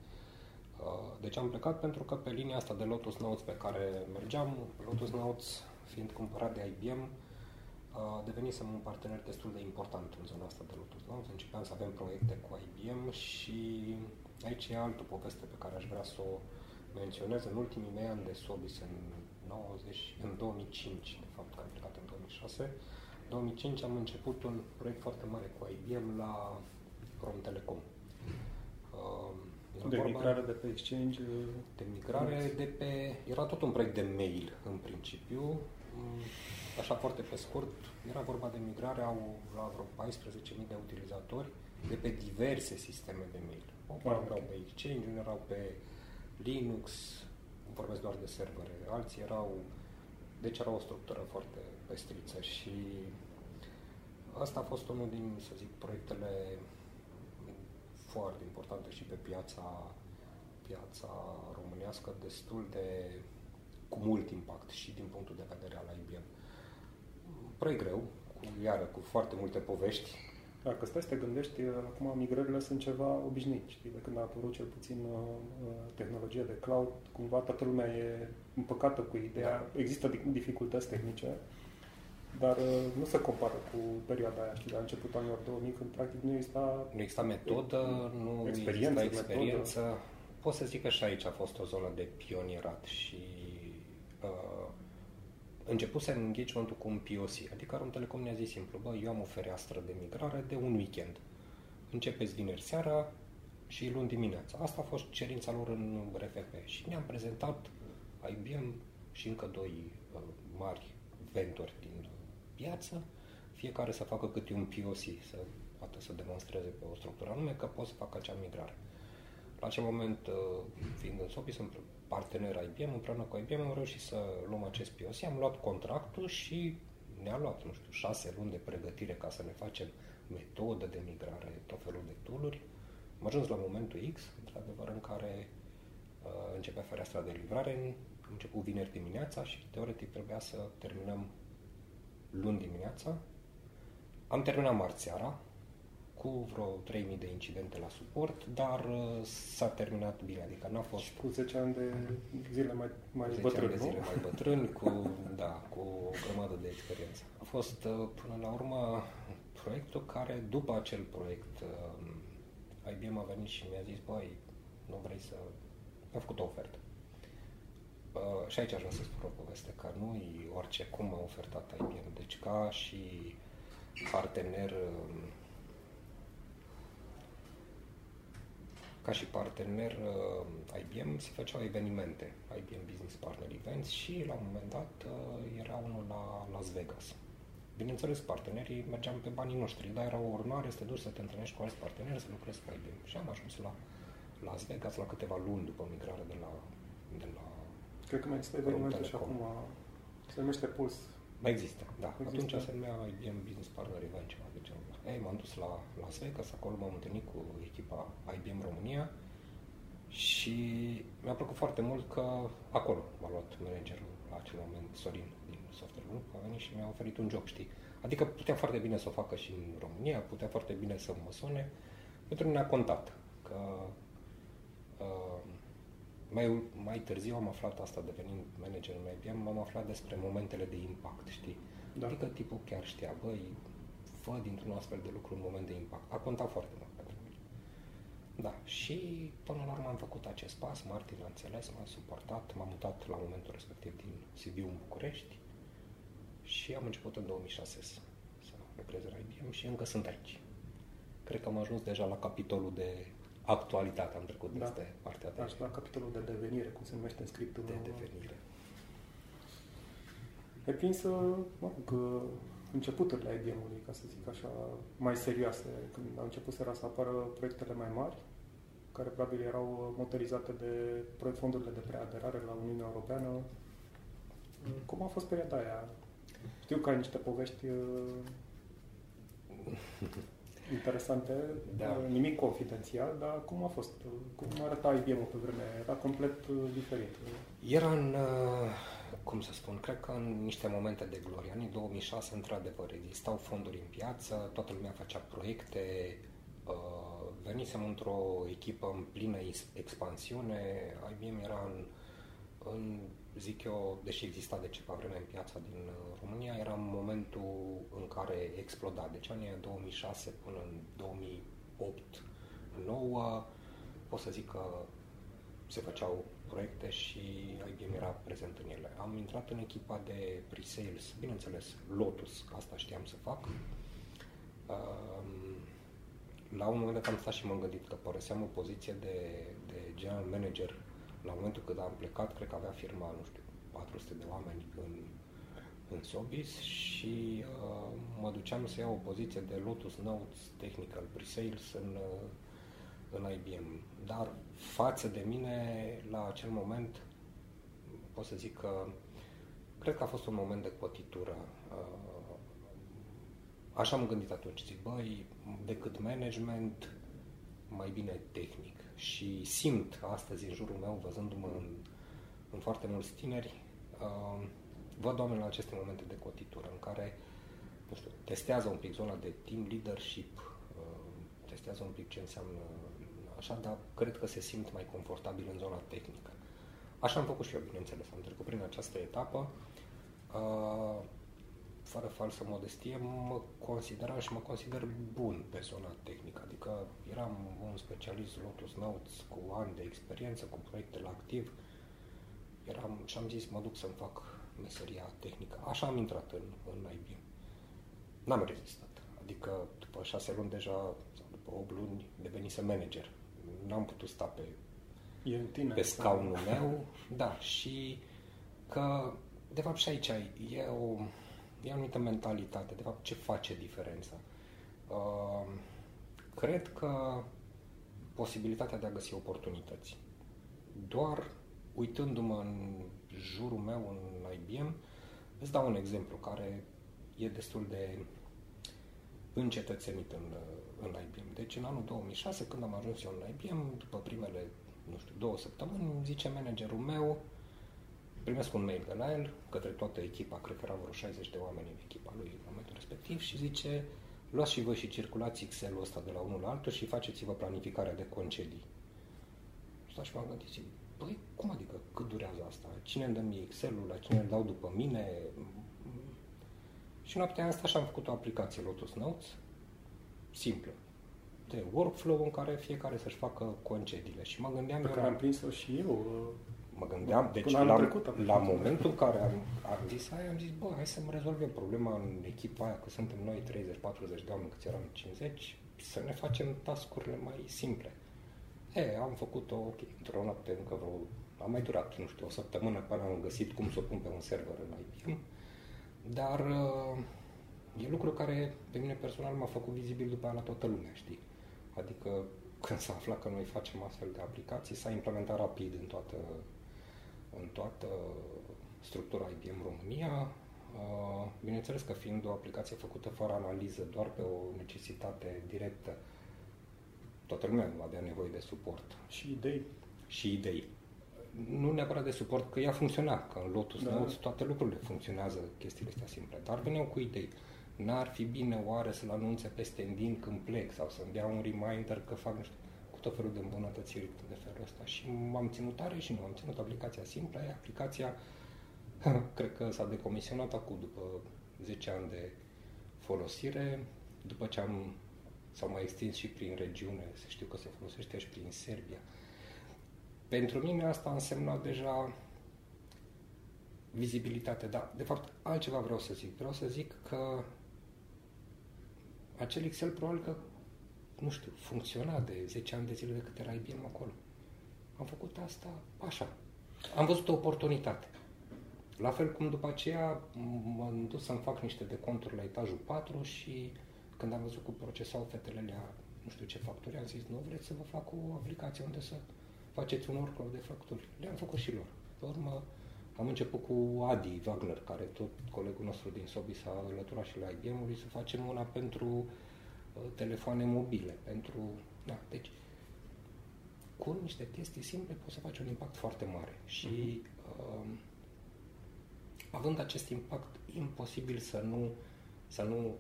Uh, deci am plecat pentru că pe linia asta de Lotus Notes pe care mergeam, Lotus Notes fiind cumpărat de IBM, devenisem un partener destul de important în zona asta de Lotus Notes. Începeam să avem proiecte cu IBM și aici e altă poveste pe care aș vrea să o menționez. În ultimii mei ani de Sobis, în, 90, în 2005, de fapt, am plecat în 2006, în 2005 am început un proiect foarte mare cu IBM la Rom Telecom. Uh, de migrare de pe exchange? De migrare de pe... Era tot un proiect de mail, în principiu. Mm, Așa foarte pe scurt, era vorba de migrare au la vreo 14.000 de utilizatori de pe diverse sisteme de mail. O parte erau pe Exchange, unii erau pe Linux, vorbesc doar de servere, alții erau... Deci era o structură foarte pestriță și asta a fost unul din, să zic, proiectele foarte importante și pe piața, piața românească, destul de cu mult impact și din punctul de vedere al IBM proiect greu, cu, iară, cu foarte multe povești. Dacă stai să te gândești, acum migrările sunt ceva obișnuit, știi? De când a apărut cel puțin uh, uh, tehnologia de cloud, cumva toată lumea e împăcată cu ideea. Da. Există dificultăți tehnice, dar uh, nu se compară cu perioada aia, știi, la începutul anilor 2000, când practic nu exista... Nu exista metodă, nu experiență, exista experiență. Metodă. Pot să zic că și aici a fost o zonă de pionierat și uh, începusem engagement-ul cu un POC, adică un Telecom ne-a zis simplu, bă, eu am o fereastră de migrare de un weekend. Începeți vineri seara și luni dimineața. Asta a fost cerința lor în RFP și ne-am prezentat IBM și încă doi uh, mari vendori din piață, fiecare să facă câte un POC, să poată să demonstreze pe o structură anume că pot să facă acea migrare. La acel moment, uh, fiind în SOPI, sunt partener IBM, împreună cu IBM am reușit să luăm acest POC, am luat contractul și ne-a luat, nu știu, șase luni de pregătire ca să ne facem metodă de migrare, tot felul de tooluri. Am ajuns la momentul X, într-adevăr, în care uh, începea fereastra de livrare, am început vineri dimineața și teoretic trebuia să terminăm luni dimineața. Am terminat marți seara, cu vreo 3000 de incidente la suport, dar uh, s-a terminat bine, adică n-a fost... Și cu 10 ani de zile mai, mai 10 bătrâni, ani de zile nu? mai bătrâni, cu, da, cu o grămadă de experiență. A fost, uh, până la urmă, proiectul care, după acel proiect, uh, IBM a venit și mi-a zis, băi, nu vrei să... Mi-a făcut o ofertă. Uh, și aici aș vrea să spun o poveste, că nu e orice cum a ofertat IBM. Deci ca și partener uh, ca și partener uh, IBM se făceau evenimente, IBM Business Partner Events și la un moment dat uh, era unul la Las Vegas. Bineînțeles, partenerii mergeam pe banii noștri, dar era o urmare să te duci să te întâlnești cu alți parteneri, să lucrezi cu IBM. Și am ajuns la Las Vegas la câteva luni după migrarea de la, de la Cred că mai există evenimentul și acum se numește Puls. Mai există, da. Există. Atunci se numea IBM Business Partner Event, ceva de genul ei, m-am dus la Las Vegas, acolo m-am întâlnit cu echipa IBM România și mi-a plăcut foarte mult că acolo m-a luat managerul la acel moment, Sorin din Software Group, a venit și mi-a oferit un job, știi? Adică putea foarte bine să o facă și în România, putea foarte bine să mă sune. Pentru mine a contat că uh, mai, mai târziu am aflat asta, devenind manager în IBM, m-am aflat despre momentele de impact, știi? Da. Adică tipul chiar știa, băi, văd dintr-un astfel de lucru un moment de impact. A contat foarte mult pentru mine. Da, și până la urmă am făcut acest pas, Martin a înțeles, m-a suportat, m-am mutat la momentul respectiv din Sibiu în București și am început în 2006 să, să lucrez la IBM și încă sunt aici. Cred că am ajuns deja la capitolul de actualitate, am trecut da. peste partea de... Da, la capitolul de devenire, cum se numește în scriptul. De devenire. Ai prins, mă rog, începuturile IBM-ului, ca să zic așa, mai serioase, când au început să apară proiectele mai mari, care probabil erau motorizate de fondurile de preaderare la Uniunea Europeană. Cum a fost perioada aia? Știu că ai niște povești uh, <laughs> interesante, da. Uh, nimic confidențial, dar cum a fost? Cum arăta IBM-ul pe vremea Era complet uh, diferit. Era în... Uh cum să spun, cred că în niște momente de glorie. Anii 2006, într-adevăr, existau fonduri în piață, toată lumea făcea proiecte, uh, venisem într-o echipă în plină expansiune, IBM era în, în, zic eu, deși exista de ceva vreme în piața din uh, România, era în momentul în care exploda. Deci anii 2006 până în 2008 9 pot să zic că se făceau proiecte și IBM era prezent în ele. Am intrat în echipa de pre-sales, bineînțeles, Lotus, asta știam să fac. La un moment dat am stat și m-am gândit că părăseam o poziție de, de general manager la momentul când am plecat, cred că avea firma, nu știu, 400 de oameni în, în Sobis și uh, mă duceam să iau o poziție de Lotus Notes Technical Pre-Sales în, uh, în IBM. Dar față de mine, la acel moment, pot să zic că cred că a fost un moment de cotitură. Uh, așa am gândit atunci, zic, băi, decât management, mai bine tehnic. Și simt astăzi în jurul meu, văzându-mă în, în foarte mulți tineri, uh, văd oameni la aceste momente de cotitură, în care, nu știu, testează un pic zona de team leadership, uh, testează un pic ce înseamnă așa, dar cred că se simt mai confortabil în zona tehnică. Așa am făcut și eu, bineînțeles. Am trecut prin această etapă. Uh, fără falsă modestie, mă consideram și mă consider bun pe zona tehnică. Adică eram un specialist Lotus Notes cu ani de experiență, cu proiectele activ. Eram, și am zis, mă duc să-mi fac meseria tehnică. Așa am intrat în, în IBM. N-am rezistat. Adică după șase luni deja, sau după 8 luni, devenise manager n-am putut sta pe, e în tine, pe scaunul meu. Da, și că, de fapt, și aici e o, e o anumită mentalitate. De fapt, ce face diferența? Uh, cred că posibilitatea de a găsi oportunități. Doar uitându-mă în jurul meu, în IBM, îți dau un exemplu care e destul de încetățenit în, în IBM. Deci în anul 2006, când am ajuns eu în IBM, după primele, nu știu, două săptămâni, zice managerul meu, primesc un mail de la el către toată echipa, cred că erau vreo 60 de oameni în echipa lui în momentul respectiv și zice luați și voi și circulați Excel-ul ăsta de la unul la altul și faceți-vă planificarea de concedii. Stau și m-am gândit, păi cum adică, cât durează asta? Cine îmi dă mie Excel-ul, la cine îl dau după mine? Și noaptea asta și am făcut o aplicație Lotus Notes, simplă, de workflow în care fiecare să-și facă concediile. Și mă gândeam... Pe care am prins-o și eu. Mă gândeam, deci la, trecut, la momentul în care am, am zis aia, am zis, bă, hai să-mi rezolvem problema în echipa aia, că suntem noi 30-40 de oameni, câți eram 50, să ne facem tascurile mai simple. E, am făcut-o, ok, într-o noapte încă vreo, a mai durat, nu știu, o săptămână până am găsit cum să o pun pe un server în IBM, dar uh, e lucru care pe mine personal m-a făcut vizibil după aia la toată lumea, știi? Adică când s-a aflat că noi facem astfel de aplicații, s-a implementat rapid în toată, în toată structura IBM România. Uh, bineînțeles că fiind o aplicație făcută fără analiză, doar pe o necesitate directă, toată lumea nu avea nevoie de suport. Și idei. Și idei. Nu neapărat de suport, că ea funcționa, că în Lotus da. Notes toate lucrurile funcționează, chestiile astea simple, dar veneau cu idei. N-ar fi bine oare să-l anunțe pe standin când plec sau să-mi dea un reminder că fac, nu știu, cu tot felul de îmbunătățiri de felul ăsta. Și m-am ținut tare și nu am ținut aplicația simplă. E aplicația, <laughs> cred că s-a decomisionat acum după 10 ani de folosire, după ce am s-au mai extins și prin regiune, să știu că se folosește și prin Serbia. Pentru mine asta a însemnat deja vizibilitate, dar de fapt altceva vreau să zic. Vreau să zic că acel Excel probabil că, nu știu, funcționa de 10 ani de zile de cât era IBM acolo. Am făcut asta așa. Am văzut o oportunitate. La fel cum după aceea m-am dus să-mi fac niște deconturi la etajul 4 și când am văzut cum procesau fetele la nu știu ce facturi, am zis, nu vreți să vă fac o aplicație unde să faceți un workflow de facturi. Le-am făcut și lor. Pe urmă, am început cu Adi Wagner, care tot colegul nostru din Sobi s-a alăturat și la IBM-ului, să facem una pentru uh, telefoane mobile, pentru... Da, deci, cu niște chestii simple poți să faci un impact foarte mare. Și uh, având acest impact, imposibil să nu, să nu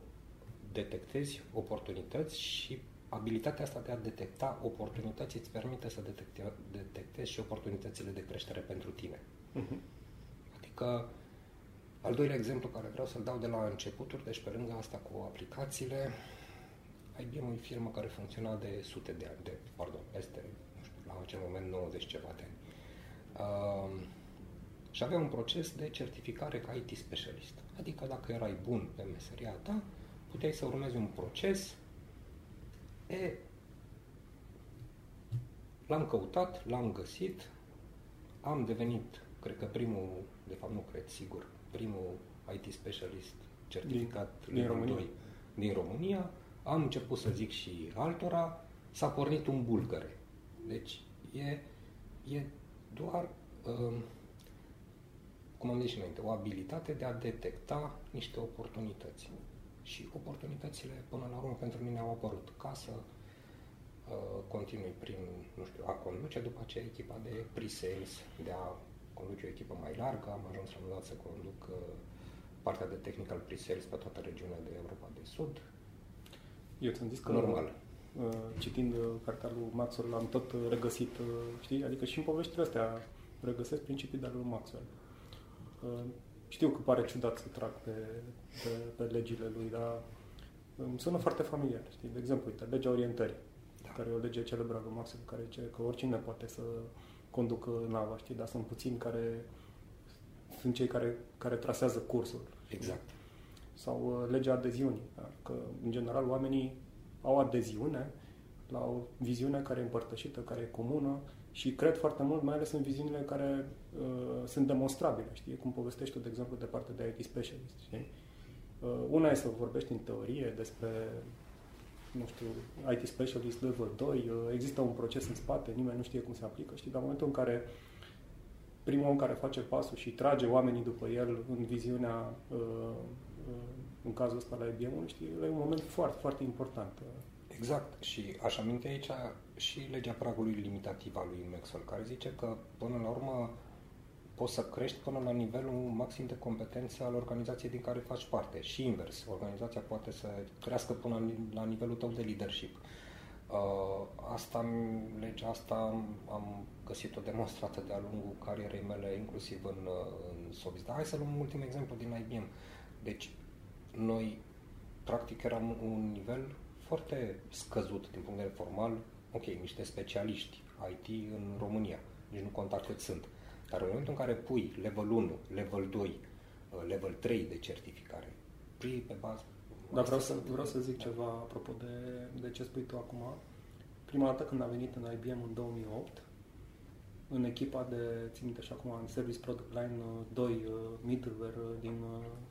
detectezi oportunități și abilitatea asta de a detecta oportunități îți permite să detecte, detectezi și oportunitățile de creștere pentru tine. Uh-huh. Adică, al doilea exemplu care vreau să-l dau de la începuturi, deci pe lângă asta cu aplicațiile, IBM e o firmă care funcționa de sute de ani, de, pardon, peste, nu știu, la acel moment 90 ceva de ani. Uh, și avea un proces de certificare ca IT specialist. Adică dacă erai bun pe meseria ta, puteai să urmezi un proces. E, l-am căutat, l-am găsit, am devenit, cred că primul, de fapt nu cred, sigur, primul IT specialist certificat din, din România. 2 din România. Am început să zic și altora, s-a pornit un bulgăre. Deci e, e doar, um, cum am zis și înainte, o abilitate de a detecta niște oportunități și oportunitățile până la urmă pentru mine au apărut ca să uh, continui prin, nu știu, a conduce după aceea echipa de pre-sales, de a conduce o echipă mai largă, am ajuns la un dat să conduc uh, partea de technical pre-sales pe toată regiunea de Europa de Sud. Eu ți-am zis că Normal. Uh, citind uh, cartea lui Maxwell, am tot uh, regăsit, uh, știi, adică și în poveștile astea regăsesc principii de lui Maxwell. Uh, știu că pare ciudat să trag pe, pe, pe legile lui, dar îmi sună foarte familiar. Știi? De exemplu, uite, legea orientării, da. care e o lege celebră lui Maxim, care zice că oricine poate să conducă nava, știi? dar sunt puțini care sunt cei care, care trasează cursul. Exact. Sau uh, legea adeziunii, da? că în general oamenii au adeziune la o viziune care e împărtășită, care e comună și cred foarte mult, mai ales în viziunile care uh, sunt demonstrabile, știi? Cum povestești tu, de exemplu, de partea de IT specialist, știi? Uh, una e să vorbești în teorie despre nu știu, IT specialist level 2, uh, există un proces în spate, nimeni nu știe cum se aplică, știi, dar în momentul în care primul om care face pasul și trage oamenii după el în viziunea, uh, uh, în cazul ăsta la IBM, știi, e un moment foarte, foarte important. Exact. Și aș aminti aici și legea pragului limitativ al lui Maxwell, care zice că, până la urmă, poți să crești până la nivelul maxim de competență al organizației din care faci parte. Și invers, organizația poate să crească până la nivelul tău de leadership. Uh, asta, legea asta am găsit-o demonstrată de-a lungul carierei mele, inclusiv în, uh, în Sovis. Dar hai să luăm un ultim exemplu din IBM. Deci, noi, practic, eram un nivel foarte scăzut din punct de vedere formal, ok, niște specialiști IT în România, nici nu conta cât sunt. Dar în momentul în care pui level 1, level 2, uh, level 3 de certificare, pui pe bază... Dar vreau să, vreau să zic ceva apropo de, de ce spui tu acum. Prima dată când am venit în IBM în 2008, în echipa de, țin minte și acum, în Service Product Line 2 uh, uh, middleware din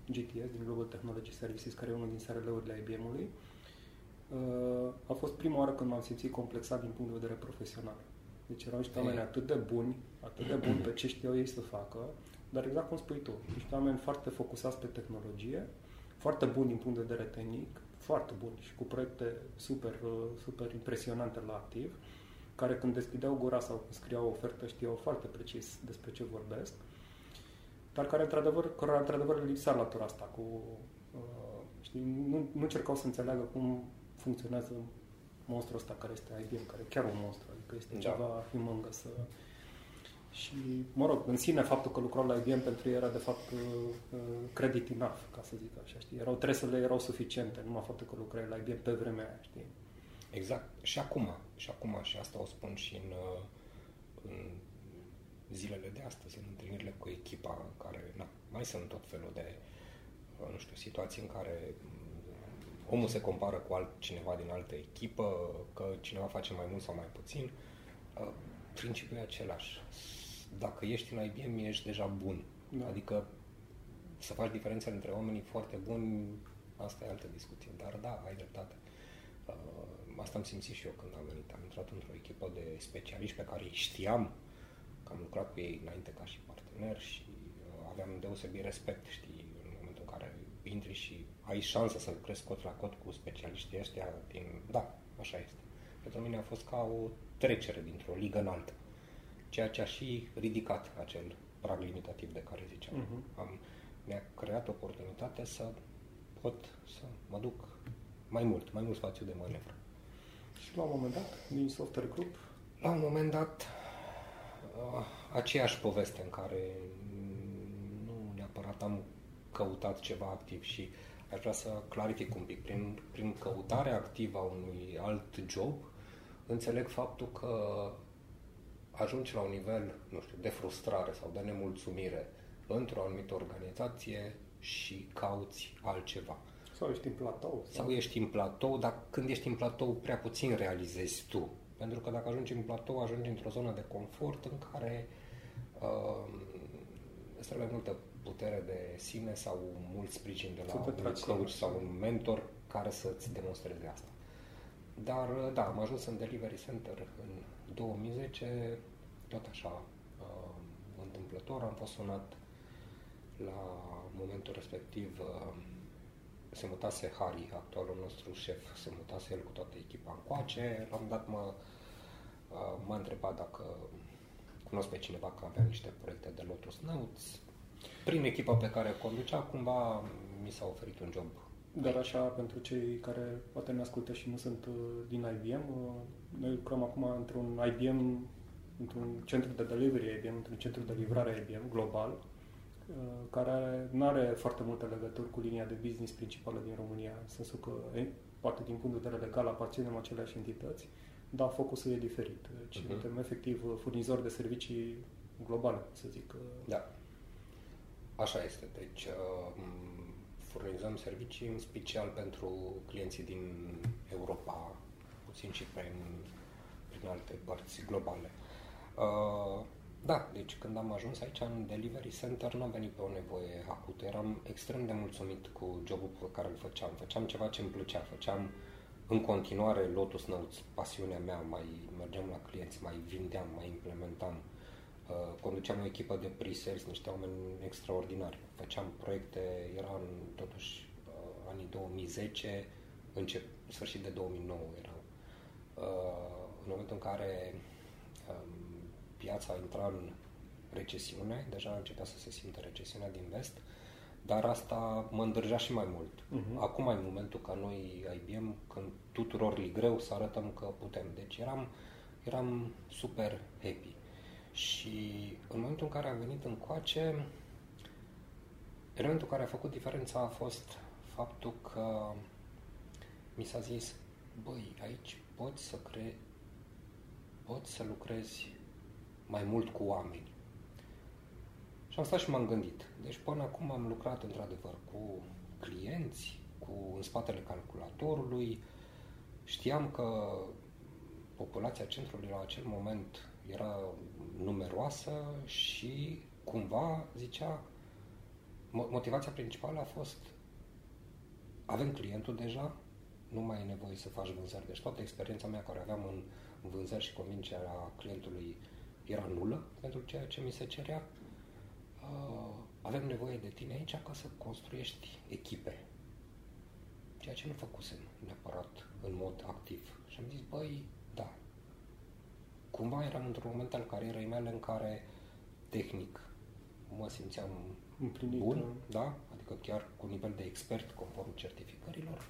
GTS, din Global Technology Services, care e unul din SRL-urile IBM-ului, a fost prima oară când m-am simțit complexat din punct de vedere profesional. Deci erau niște oameni atât de buni, atât de buni pe ce știau ei să facă, dar exact cum spui tu, niște oameni foarte focusați pe tehnologie, foarte buni din punct de vedere tehnic, foarte buni și cu proiecte super, super impresionante la activ, care când deschideau gura sau când scriau o ofertă știau foarte precis despre ce vorbesc, dar care într-adevăr, care într-adevăr lipsea latura asta cu, uh, știi, nu, nu cercau să înțeleagă cum funcționează monstrul ăsta care este IBM, care e chiar un monstru, adică este da. ceva humongous. Și, mă rog, în sine faptul că lucrau la IBM pentru ei era de fapt uh, uh, credit enough, ca să zic așa, știi? Erau, tresele erau suficiente, numai faptul că lucrai la IBM pe vremea aia, știi? Exact. Și acum, și acum, și asta o spun și în, uh, în zilele de astăzi, în întâlnirile cu echipa care, na, mai sunt tot felul de, nu știu, situații în care omul se compară cu altcineva din altă echipă, că cineva face mai mult sau mai puțin, uh, principiul e același. Dacă ești în IBM, ești deja bun. Da. Adică să faci diferența între oamenii foarte buni, asta e altă discuție. Dar da, ai dreptate. Uh, asta am simțit și eu când am venit. Am intrat într-o echipă de specialiști pe care îi știam, că am lucrat cu ei înainte ca și partener și uh, aveam deosebit respect, știi, în momentul în care intri și ai șansa să lucrezi cot la cot cu specialiștii ăștia din... Da, așa este. Pentru mine a fost ca o trecere dintr-o ligă în altă. Ceea ce a și ridicat acel prag limitativ de care ziceam. Uh-huh. Am, mi-a creat oportunitatea să pot să mă duc mai mult, mai mult spațiu de manevră. Și la un moment dat, din software group? La un moment dat, aceeași poveste în care nu neapărat am căutat ceva activ și aș vrea să clarific un pic. Prin, prin căutarea activă a unui alt job, înțeleg faptul că ajungi la un nivel, nu știu, de frustrare sau de nemulțumire într-o anumită organizație și cauți altceva. Sau ești în platou. Sau, sau ești în platou, dar când ești în platou prea puțin realizezi tu. Pentru că dacă ajungi în platou, ajungi într-o zonă de confort în care uh, este mai multă putere de sine sau mult sprijin de la un coach sau un mentor care să-ți demonstreze asta. Dar, da, am ajuns în Delivery Center în 2010, tot așa, uh, întâmplător, am fost sunat la momentul respectiv, uh, se mutase Harry, actualul nostru șef, se mutase el cu toată echipa în coace, l-am dat, mă, uh, m-a întrebat dacă cunosc pe cineva că avea niște proiecte de Lotus Notes, prin echipa pe care o conducea, cumva mi s-a oferit un job. Dar așa, pentru cei care poate ne ascultă și nu sunt uh, din IBM, uh, noi lucrăm acum într-un IBM, într-un centru de delivery IBM, într-un centru de livrare IBM global, uh, care nu are foarte multe legături cu linia de business principală din România, în sensul că, poate din punct de vedere legal, aparținem aceleași entități, dar focusul e diferit. Deci, uh-huh. suntem efectiv furnizori de servicii globale, să zic. Da. Așa este. Deci uh, furnizăm servicii în special pentru clienții din Europa, puțin și prin, prin alte părți globale. Uh, da, deci când am ajuns aici în Delivery Center nu am venit pe o nevoie acută. Eram extrem de mulțumit cu jobul pe care îl făceam. Făceam ceva ce îmi plăcea, făceam în continuare Lotus Notes, pasiunea mea, mai mergeam la clienți, mai vindeam, mai implementam. Uh, conduceam o echipă de pre-sales, niște oameni extraordinari. Făceam proiecte, era în, totuși uh, anii 2010, încep, sfârșit de 2009 erau. Uh, în momentul în care um, piața intra în recesiune, deja începea să se simtă recesiunea din vest, dar asta mă îndrăgea și mai mult. Uh-huh. Acum e momentul ca noi, IBM, când tuturor li greu, să arătăm că putem. Deci eram, eram super happy. Și în momentul în care am venit în coace, elementul care a făcut diferența a fost faptul că mi s-a zis, băi, aici poți să cre... poți să lucrezi mai mult cu oameni. Și am stat și m-am gândit. Deci până acum am lucrat într-adevăr cu clienți, cu în spatele calculatorului. Știam că populația centrului la acel moment era numeroasă și cumva zicea motivația principală a fost avem clientul deja, nu mai e nevoie să faci vânzări. Deci toată experiența mea care aveam în vânzări și convingerea clientului era nulă pentru ceea ce mi se cerea. Uh, avem nevoie de tine aici ca să construiești echipe. Ceea ce nu făcusem neapărat în mod activ. Și am zis, băi, da. Cumva eram într-un moment al carierei mele în care tehnic mă simțeam Împlinit, bun, da? adică chiar cu nivel de expert conform certificărilor,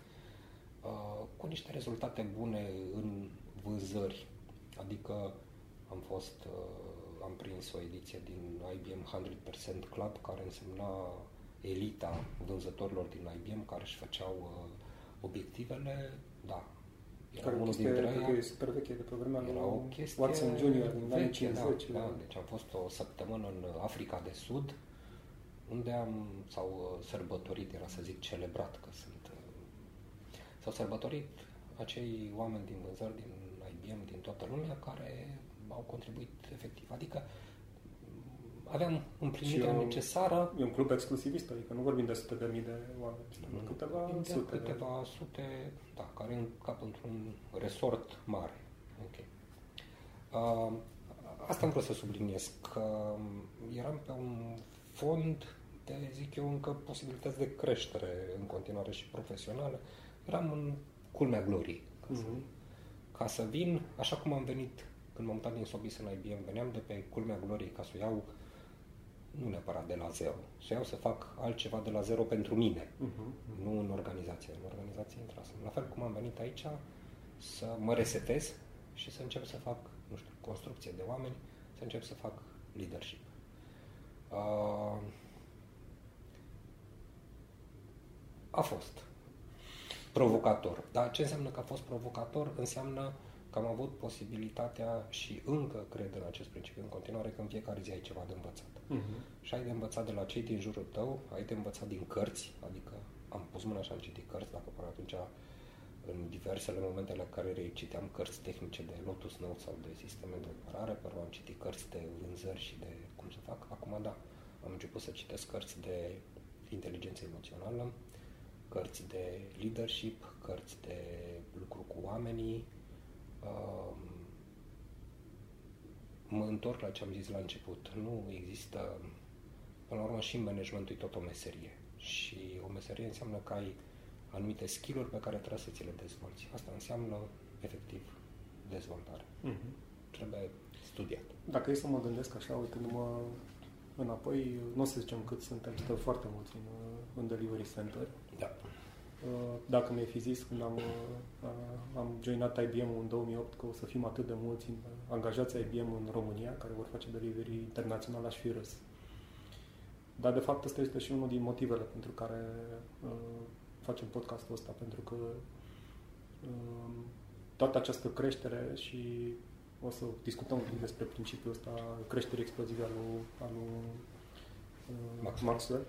uh, cu niște rezultate bune în vânzări, adică am fost, uh, am prins o ediție din IBM 100% Club, care însemna elita vânzătorilor din IBM care își făceau uh, obiectivele, da. Era care unul dintre ei. super veche de pe vremea era o chestie Watson Junior din anii 50. Da, da, deci am fost o săptămână în Africa de Sud, unde am, s-au uh, sărbătorit, era să zic celebrat, că sunt, s-au sărbătorit acei oameni din vânzări din IBM din toată lumea care au contribuit efectiv. Adică aveam împlinirea un, necesară. E un club exclusivist, adică nu vorbim de sute de mii de oameni, mm, câteva de sute. Câteva de... sute, da, care încap într-un resort mare. Okay. Uh, asta am vrut să subliniez, că eram pe un fond de, zic eu, încă posibilități de creștere în continuare și profesională. Eram în culmea gloriei. Ca, mm-hmm. să, mhm. ca să vin, așa cum am venit când m-am mutat din Sobis în IBM, veneam de pe culmea gloriei ca să o iau nu neapărat de la zero, să iau să fac altceva de la zero pentru mine, uh-huh. nu în organizație. În organizație intrasem. La fel cum am venit aici, să mă resetez și să încep să fac, nu știu, construcție de oameni, să încep să fac leadership. Uh, a fost provocator. Dar ce înseamnă că a fost provocator? Înseamnă că am avut posibilitatea și încă cred în acest principiu în continuare că în fiecare zi ai ceva de învățat. Uh-huh. Și ai de învățat de la cei din jurul tău, ai de învățat din cărți, adică am pus mâna și am citit cărți, dacă până atunci în diversele momente la care citeam cărți tehnice de Lotus Notes sau de sisteme de operare, pe am citit cărți de vânzări și de cum să fac. Acum da, am început să citesc cărți de inteligență emoțională, cărți de leadership, cărți de lucru cu oamenii, mă întorc la ce am zis la început. Nu există, până la urmă și managementul e tot o meserie. Și o meserie înseamnă că ai anumite skill-uri pe care trebuie să ți le dezvolți. Asta înseamnă, efectiv, dezvoltare. Mm-hmm. Trebuie studiat. Dacă e să mă gândesc așa, uitându-mă înapoi, nu o să zicem cât suntem, suntem foarte mulți în, în delivery center. Da. Uh, dacă mi-ai fi zis când am, uh, am joinat IBM în 2008 că o să fim atât de mulți angajați IBM în România care vor face delivery internațional, aș fi râs. Dar de fapt ăsta este și unul din motivele pentru care uh, facem podcastul ăsta, pentru că uh, toată această creștere și o să discutăm un pic despre principiul ăsta creșterii explozive al lui, al lui uh, Maxwell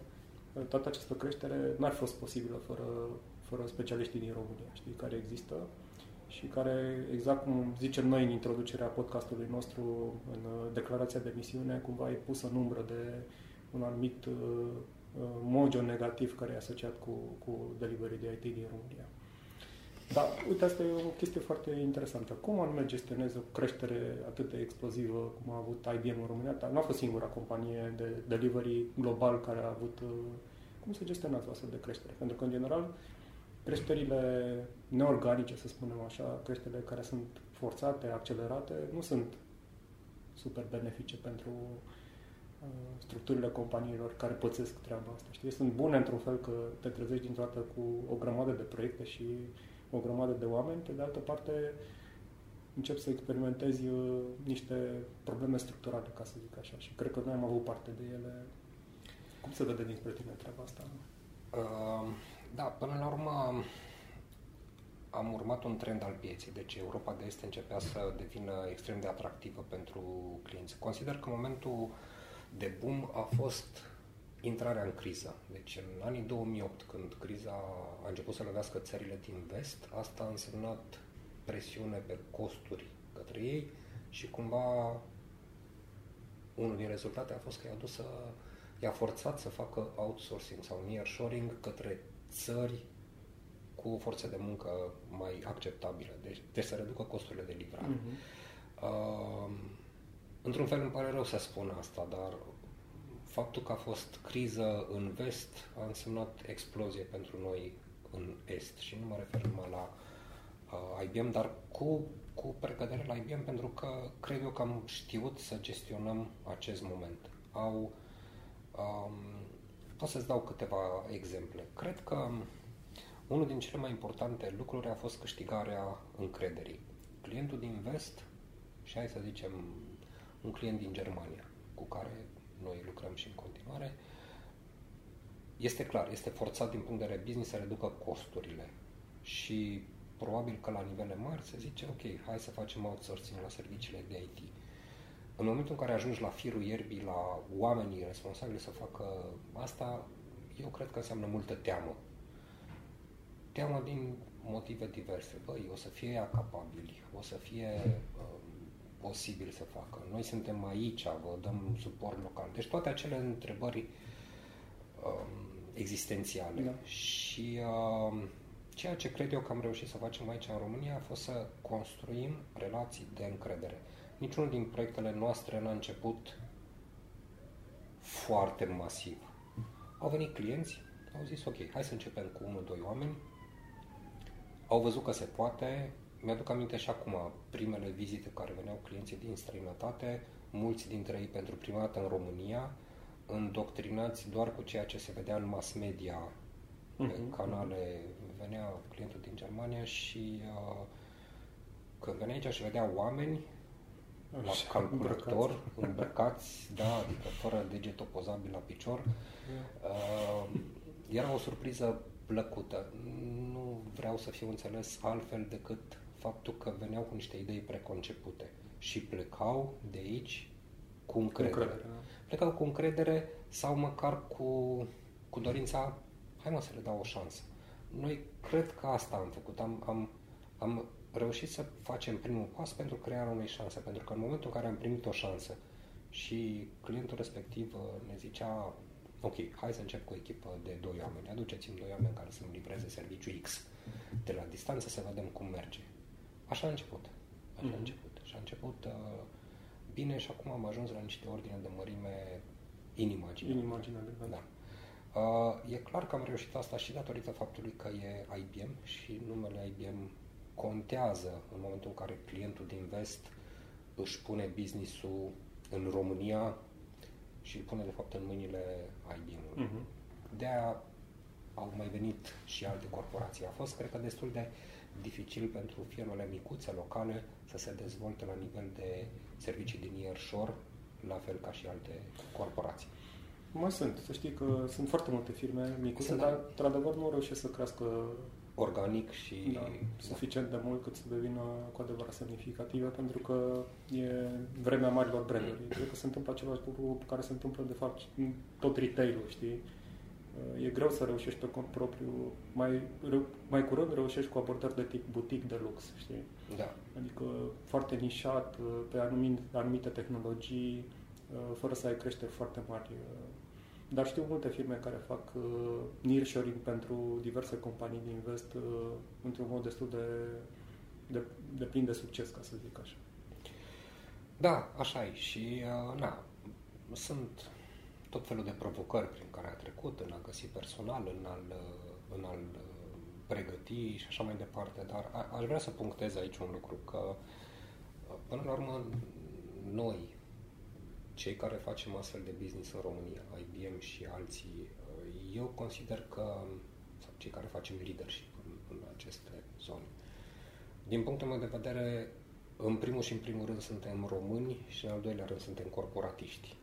toată această creștere n-ar fi fost posibilă fără, fără specialiștii din România, știi, care există și care, exact cum zicem noi în introducerea podcastului nostru, în uh, declarația de misiune, cumva e pus în umbră de un anumit uh, uh, mojo negativ care e asociat cu, cu delivery de IT din România. Da, uite, asta e o chestie foarte interesantă. Cum anume gestionezi o creștere atât de explozivă cum a avut IBM în România? Dar nu a fost singura companie de delivery global care a avut... Uh, cum se gestionează o astfel de creștere? Pentru că, în general, creșterile neorganice, să spunem așa, creșterile care sunt forțate, accelerate, nu sunt super benefice pentru uh, structurile companiilor care pățesc treaba asta. Știi? Sunt bune într-un fel că te trezești dintr-o dată cu o grămadă de proiecte și o grămadă de oameni, pe de altă parte încep să experimentezi uh, niște probleme structurale, ca să zic așa. Și cred că noi am avut parte de ele. Cum se vede dinspre tine treaba asta? Uh, da, până la urmă am urmat un trend al pieței, deci Europa de Est începea să devină extrem de atractivă pentru clienți. Consider că momentul de boom a fost intrarea în criză. Deci în anii 2008, când criza a început să lovească țările din vest, asta a însemnat presiune pe costuri către ei și cumva unul din rezultate a fost că i-a dus să i-a forțat să facă outsourcing sau nearshoring către țări cu o forță de muncă mai acceptabilă, deci, deci să reducă costurile de livrare. Uh-huh. Uh, într-un fel îmi pare rău să spun asta, dar faptul că a fost criză în vest a însemnat explozie pentru noi în est și nu mă refer numai la uh, IBM, dar cu, cu precădere la IBM pentru că cred eu că am știut să gestionăm acest moment. Au, um, pot să-ți dau câteva exemple. Cred că unul din cele mai importante lucruri a fost câștigarea încrederii. Clientul din vest, și hai să zicem un client din Germania, cu care noi lucrăm și în continuare, este clar, este forțat din punct de vedere business să reducă costurile și probabil că la nivele mari se zice, ok, hai să facem outsourcing la serviciile de IT. În momentul în care ajungi la firul ierbii, la oamenii responsabili să facă asta, eu cred că înseamnă multă teamă. Teamă din motive diverse. Băi, o să fie ea capabili, o să fie uh, posibil să facă. Noi suntem aici, vă dăm suport local. Deci toate acele întrebări um, existențiale. Da. Și um, ceea ce cred eu că am reușit să facem aici în România a fost să construim relații de încredere. Niciunul din proiectele noastre n-a început foarte masiv. Au venit clienți, au zis ok, hai să începem cu unul, doi oameni, au văzut că se poate, mi-aduc aminte și acum primele vizite care veneau clienții din străinătate, mulți dintre ei pentru prima dată în România, îndoctrinați doar cu ceea ce se vedea în mass media, uh-huh. pe mhm. canale, venea clientul din Germania și uh, când venea aici și vedea oameni la calculator, îmbrăcați. îmbrăcați, da, adică fără deget opozabil la picior, uh, era o surpriză plăcută. Nu vreau să fiu înțeles altfel decât faptul că veneau cu niște idei preconcepute și plecau de aici cu încredere. Cu încredere da. Plecau cu încredere sau măcar cu, cu dorința, hai mă să le dau o șansă. Noi cred că asta am făcut. Am, am, am reușit să facem primul pas pentru crearea unei șanse, pentru că în momentul în care am primit o șansă și clientul respectiv uh, ne zicea ok, hai să încep cu o echipă de doi oameni, aduceți-mi doi oameni care să-mi livreze serviciu X de la distanță să vedem cum merge. Așa a început. Așa mm-hmm. a mhm. început. Și a început uh, bine și acum am ajuns la niște ordine de mărime inimaginabile. Inimaginabile, da. da. Uh, e clar că am reușit asta și datorită faptului că e IBM și numele IBM contează în momentul în care clientul din vest își pune business-ul în România și îl pune de fapt în mâinile IBM-ului. Uh-huh. De-aia au mai venit și alte corporații. A fost, cred că, destul de dificil pentru firmele micuțe, locale, să se dezvolte la nivel de servicii din nearshore, la fel ca și alte corporații. Mai sunt, să știi că sunt foarte multe firme micuțe, sunt, dar într-adevăr nu reușesc să crească organic și da, suficient de mult cât să devină cu adevărat semnificative, pentru că e vremea marilor branduri. Cred că se întâmplă același lucru care se întâmplă, de fapt, în tot retail-ul, știi? Uh, e greu să reușești pe cont propriu. Mai, mai curând reușești cu abordări de tip butic de lux, știi? Da. Adică foarte nișat, uh, pe anumite, anumite tehnologii, uh, fără să ai creșteri foarte mari. Dar știu multe firme care fac nearshoring pentru diverse companii din vest într-un mod destul de, de, de plin de succes, ca să zic așa. Da, așa e. Și, uh, na, sunt tot felul de provocări prin care a trecut, în a găsi personal, în a-l, în a pregăti și așa mai departe. Dar a, aș vrea să punctez aici un lucru, că până la urmă noi, cei care facem astfel de business în România, IBM și alții, eu consider că, sau cei care facem leadership în, în aceste zone, din punctul meu de vedere, în primul și în primul rând suntem români și în al doilea rând suntem corporatiști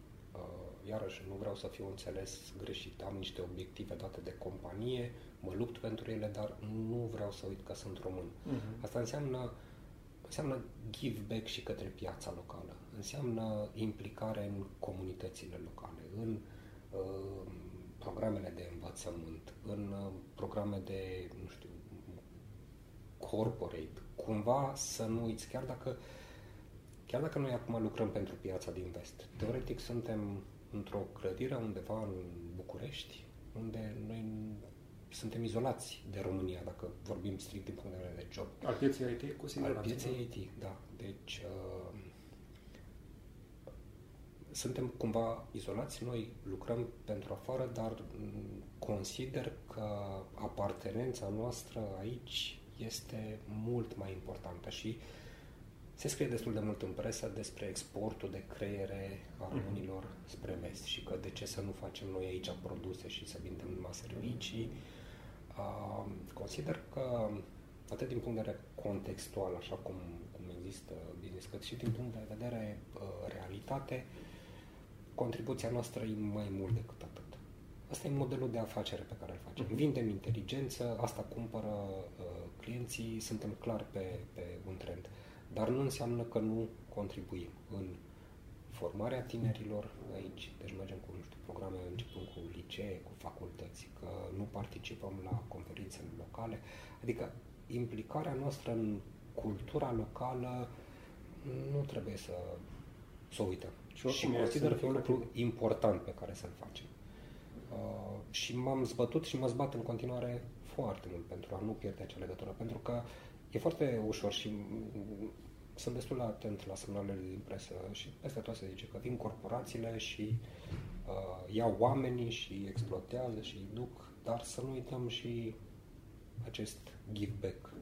iarăși nu vreau să fiu înțeles greșit, am niște obiective date de companie, mă lupt pentru ele, dar nu vreau să uit că sunt român. Uh-huh. Asta înseamnă, înseamnă give back și către piața locală, înseamnă implicare în comunitățile locale, în uh, programele de învățământ, în uh, programe de, nu știu, corporate, cumva să nu uiți, chiar dacă chiar dacă noi acum lucrăm pentru piața din vest, teoretic suntem într-o clădire undeva în București, unde noi suntem izolați de România, dacă vorbim strict din punct de vedere de job. Al pieței IT, cu siguranță. Al pieței IT, da. Deci, uh, suntem cumva izolați, noi lucrăm pentru afară, dar consider că apartenența noastră aici este mult mai importantă și uh, se scrie destul de mult în presă despre exportul de creiere a mhm. românilor spre vest și că de ce să nu facem noi aici produse și să vindem numai servicii. Uh, consider că atât din punct de vedere contextual, așa cum, cum există business, cât și din punct de vedere uh, realitate, contribuția noastră e mai mult decât atât. Asta e modelul de afacere pe care îl facem. Uh-huh. Vindem inteligență, asta cumpără uh, clienții, suntem clar pe, pe un trend. Uh, dar nu înseamnă că nu contribuim în formarea tinerilor aici, deci mergem cu, nu știu, programe începând cu licee, cu facultăți, că nu participăm la conferințele locale, adică implicarea noastră în cultura locală nu trebuie să, să uităm. Și, și consider că e un lucru important pe care să-l facem. Uh, și m-am zbătut și mă zbat în continuare foarte mult pentru a nu pierde acea legătură, pentru că e foarte ușor și sunt destul de atent la semnalele din presă și peste tot se zice că vin corporațiile și uh, iau oamenii și exploatează și îi duc, dar să nu uităm și acest give back.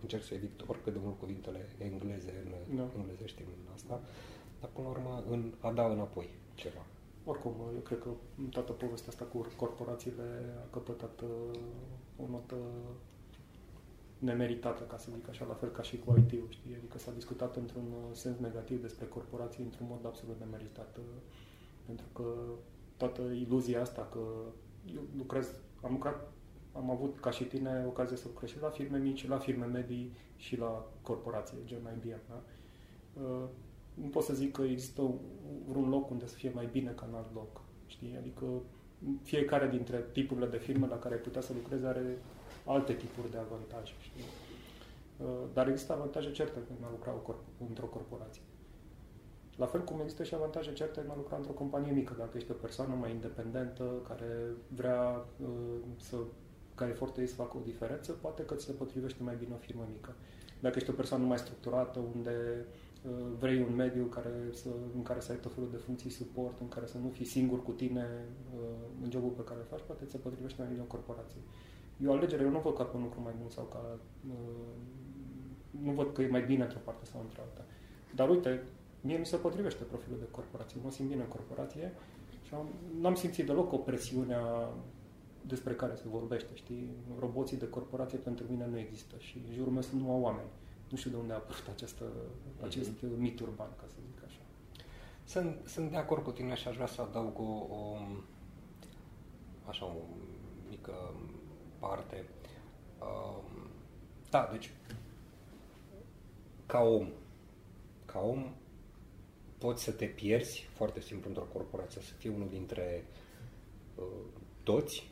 Încerc să evit oricât de mult cuvintele engleze în da. englezești în asta, dar până la urmă în a da înapoi ceva. Oricum, eu cred că toată povestea asta cu corporațiile a căpătat uh, o notă nemeritată, ca să zic așa, la fel ca și cu IT-ul, știi? Adică s-a discutat într-un uh, sens negativ despre corporații într-un mod absolut nemeritat. Uh, pentru că toată iluzia asta că eu lucrez, am lucrat, am avut ca și tine ocazia să lucrez și la firme mici, la firme medii și la corporație, gen IBM, da? Uh, nu pot să zic că există vreun loc unde să fie mai bine ca în alt loc, știi? Adică fiecare dintre tipurile de firme la care ai putea să lucrezi are alte tipuri de avantaje. Știi? Uh, dar există avantaje certe când a lucra într-o corporație. La fel cum există și avantaje certe în a lucra într-o companie mică. Dacă ești o persoană mai independentă, care vrea uh, să ca efortul ei să facă o diferență, poate că ți se potrivește mai bine o firmă mică. Dacă ești o persoană mai structurată, unde uh, vrei un mediu care să, în care să ai tot felul de funcții suport, în care să nu fii singur cu tine în jobul pe care îl faci, poate ți se potrivește mai bine o corporație. E o alegere, eu nu văd ca un lucru mai bun sau ca... Uh, nu văd că e mai bine într-o parte sau într-alta. Dar uite, mie mi se potrivește profilul de corporație. Mă simt bine în corporație și am, n-am simțit deloc o presiune despre care se vorbește, știi? Roboții de corporație pentru mine nu există și în jurul meu sunt numai oameni. Nu știu de unde a apărut această, mm-hmm. acest mit urban, ca să zic așa. Sunt, sunt de acord cu tine și aș vrea să adaug o, o așa o mică parte. Um, da, deci ca om, ca om poți să te pierzi foarte simplu într-o corporație, să fii unul dintre uh, toți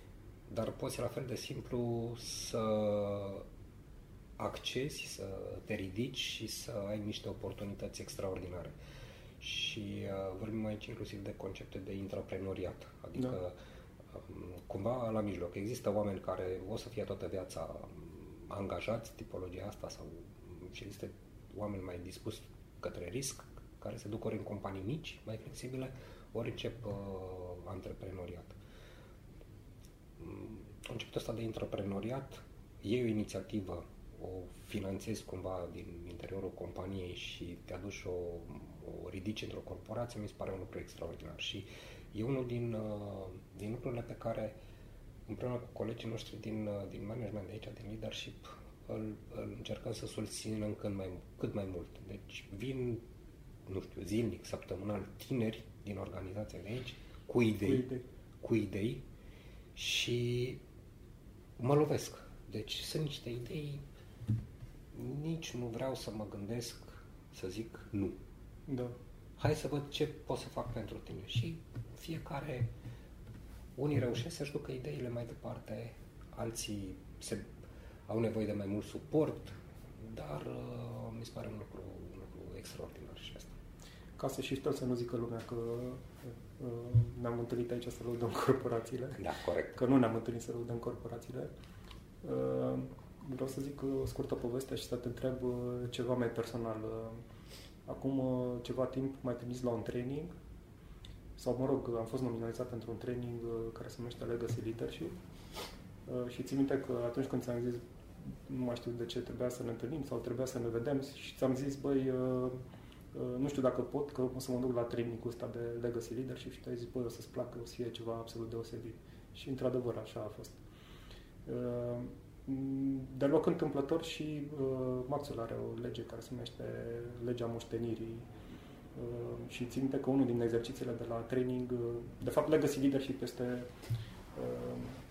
dar poți la fel de simplu să accesi, să te ridici și să ai niște oportunități extraordinare. Și uh, vorbim aici inclusiv de concepte de intraprenoriat, adică da. Um, cumva la mijloc. Există oameni care o să fie toată viața angajați tipologia asta sau și există oameni mai dispuși către risc, care se duc ori în companii mici, mai flexibile, ori încep uh, antreprenoriat. Mm, conceptul ăsta de antreprenoriat e o inițiativă, o finanțezi cumva din interiorul companiei și te aduci o, o ridici într-o corporație, mi se pare un lucru extraordinar. Și e unul din, uh, din lucrurile pe care împreună cu colegii noștri din, uh, din management de aici, din leadership, îl, îl încercăm să susținem cât mai, cât mai mult. Deci vin, nu știu, zilnic, săptămânal, tineri din organizația de aici, cu idei, cu idei, cu idei și mă lovesc. Deci sunt niște idei, nici nu vreau să mă gândesc să zic nu. Da. Hai să văd ce pot să fac pentru tine. Și fiecare, unii reușesc să-și ducă ideile mai departe, alții se au nevoie de mai mult suport, dar uh, mi se pare un lucru, un lucru extraordinar și asta. Ca să și sper să nu zică lumea că uh, ne-am întâlnit aici să lăudăm <laughs> corporațiile. Da, corect. Că nu ne-am întâlnit să lăudăm corporațiile. Uh, vreau să zic o scurtă poveste și să te întreb uh, ceva mai personal. Uh, acum uh, ceva timp mai trimis la un training sau, mă rog, am fost nominalizat pentru un training uh, care se numește Legacy Leadership uh, și țin minte că atunci când ți-am zis nu mai știu de ce trebuia să ne întâlnim sau trebuia să ne vedem și ți-am zis, băi, uh, uh, nu știu dacă pot, că o să mă duc la training-ul ăsta de Legacy Leadership și tu ai zis, băi, o să-ți placă, o să fie ceva absolut deosebit. Și într-adevăr așa a fost. Uh, deloc întâmplător și Maxul are o lege care se numește legea moștenirii și țin minte că unul din exercițiile de la training, de fapt Legacy Leadership este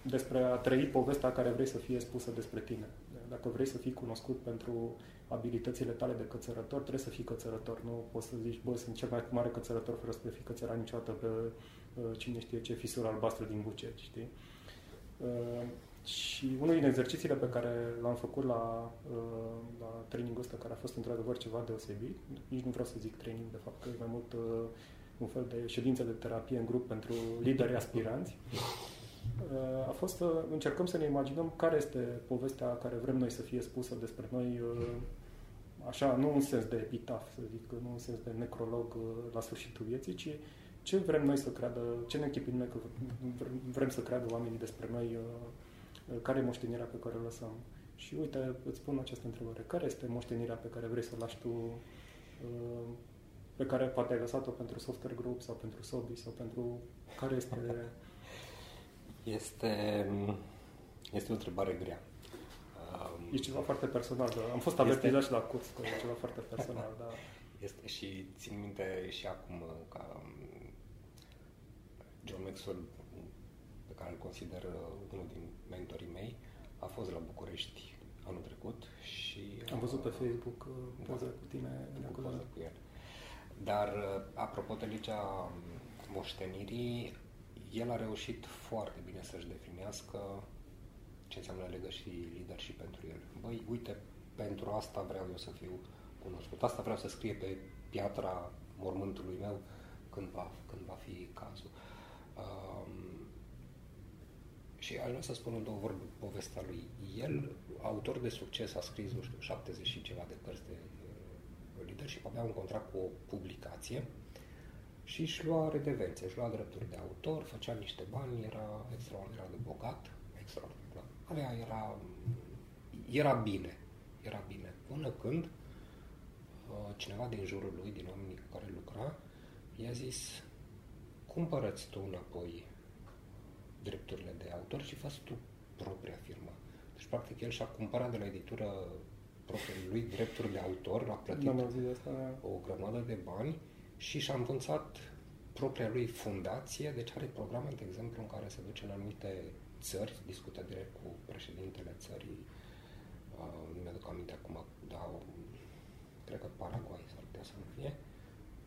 despre a trăi povestea care vrei să fie spusă despre tine. Dacă vrei să fii cunoscut pentru abilitățile tale de cățărător, trebuie să fii cățărător. Nu poți să zici, bă, sunt cel mai mare cățărător fără să te fi cățărat niciodată pe uh, cine știe ce fisură albastră din bucet, știi? Uh, și unul din exercițiile pe care l-am făcut la, uh, la trainingul ăsta, care a fost într-adevăr ceva deosebit, nici nu vreau să zic training, de fapt, că e mai mult uh, un fel de ședință de terapie în grup pentru lideri aspiranți, a fost să încercăm să ne imaginăm care este povestea care vrem noi să fie spusă despre noi, uh, așa, nu în sens de epitaf, să zic, nu în sens de necrolog uh, la sfârșitul vieții, ci ce vrem noi să creadă, ce ne închipim noi că vrem să creadă oamenii despre noi, uh, care e moștenirea pe care o lăsăm. Și uite, îți spun această întrebare. Care este moștenirea pe care vrei să o lași tu, pe care poate ai lăsat-o pentru software group sau pentru Sobi sau pentru... Care este <laughs> este, este o întrebare grea. E ceva foarte personal, da. Am fost avertizat este... și la curs că e ceva foarte personal, da. <laughs> Este și țin minte și acum ca um, John Maxwell, pe care îl consider uh, unul din mentorii mei, a fost la București anul trecut și... Am văzut pe Facebook uh, da. poze da, cu tine acolo. cu el. Dar, uh, apropo de legea moștenirii, el a reușit foarte bine să-și definească ce înseamnă și lider și pentru el. Băi, uite, pentru asta vreau eu să fiu cunoscut. Asta vreau să scrie pe piatra mormântului meu când va, când va fi cazul. Um, și aș vrea să spun în două vorbe povestea lui. El, autor de succes, a scris, nu știu, 70 și ceva de cărți de uh, leadership, avea un contract cu o publicație și își lua redevențe, își lua drepturi de autor, făcea niște bani, era extraordinar de bogat, extraordinar. Avea, era, era bine, era bine. Până când uh, cineva din jurul lui, din oamenii cu care lucra, i-a zis, cumpărăți tu înapoi drepturile de autor și faci tu propria firmă. Deci, practic, el și-a cumpărat de la editură propriului lui drepturi de autor, a plătit asta, da. o grămadă de bani și și-a învățat propria lui fundație, deci are programe, de exemplu, în care se duce în anumite țări, discută direct cu președintele țării, uh, nu mi-aduc aminte acum, dar cred că Paraguay s-ar putea să nu fie,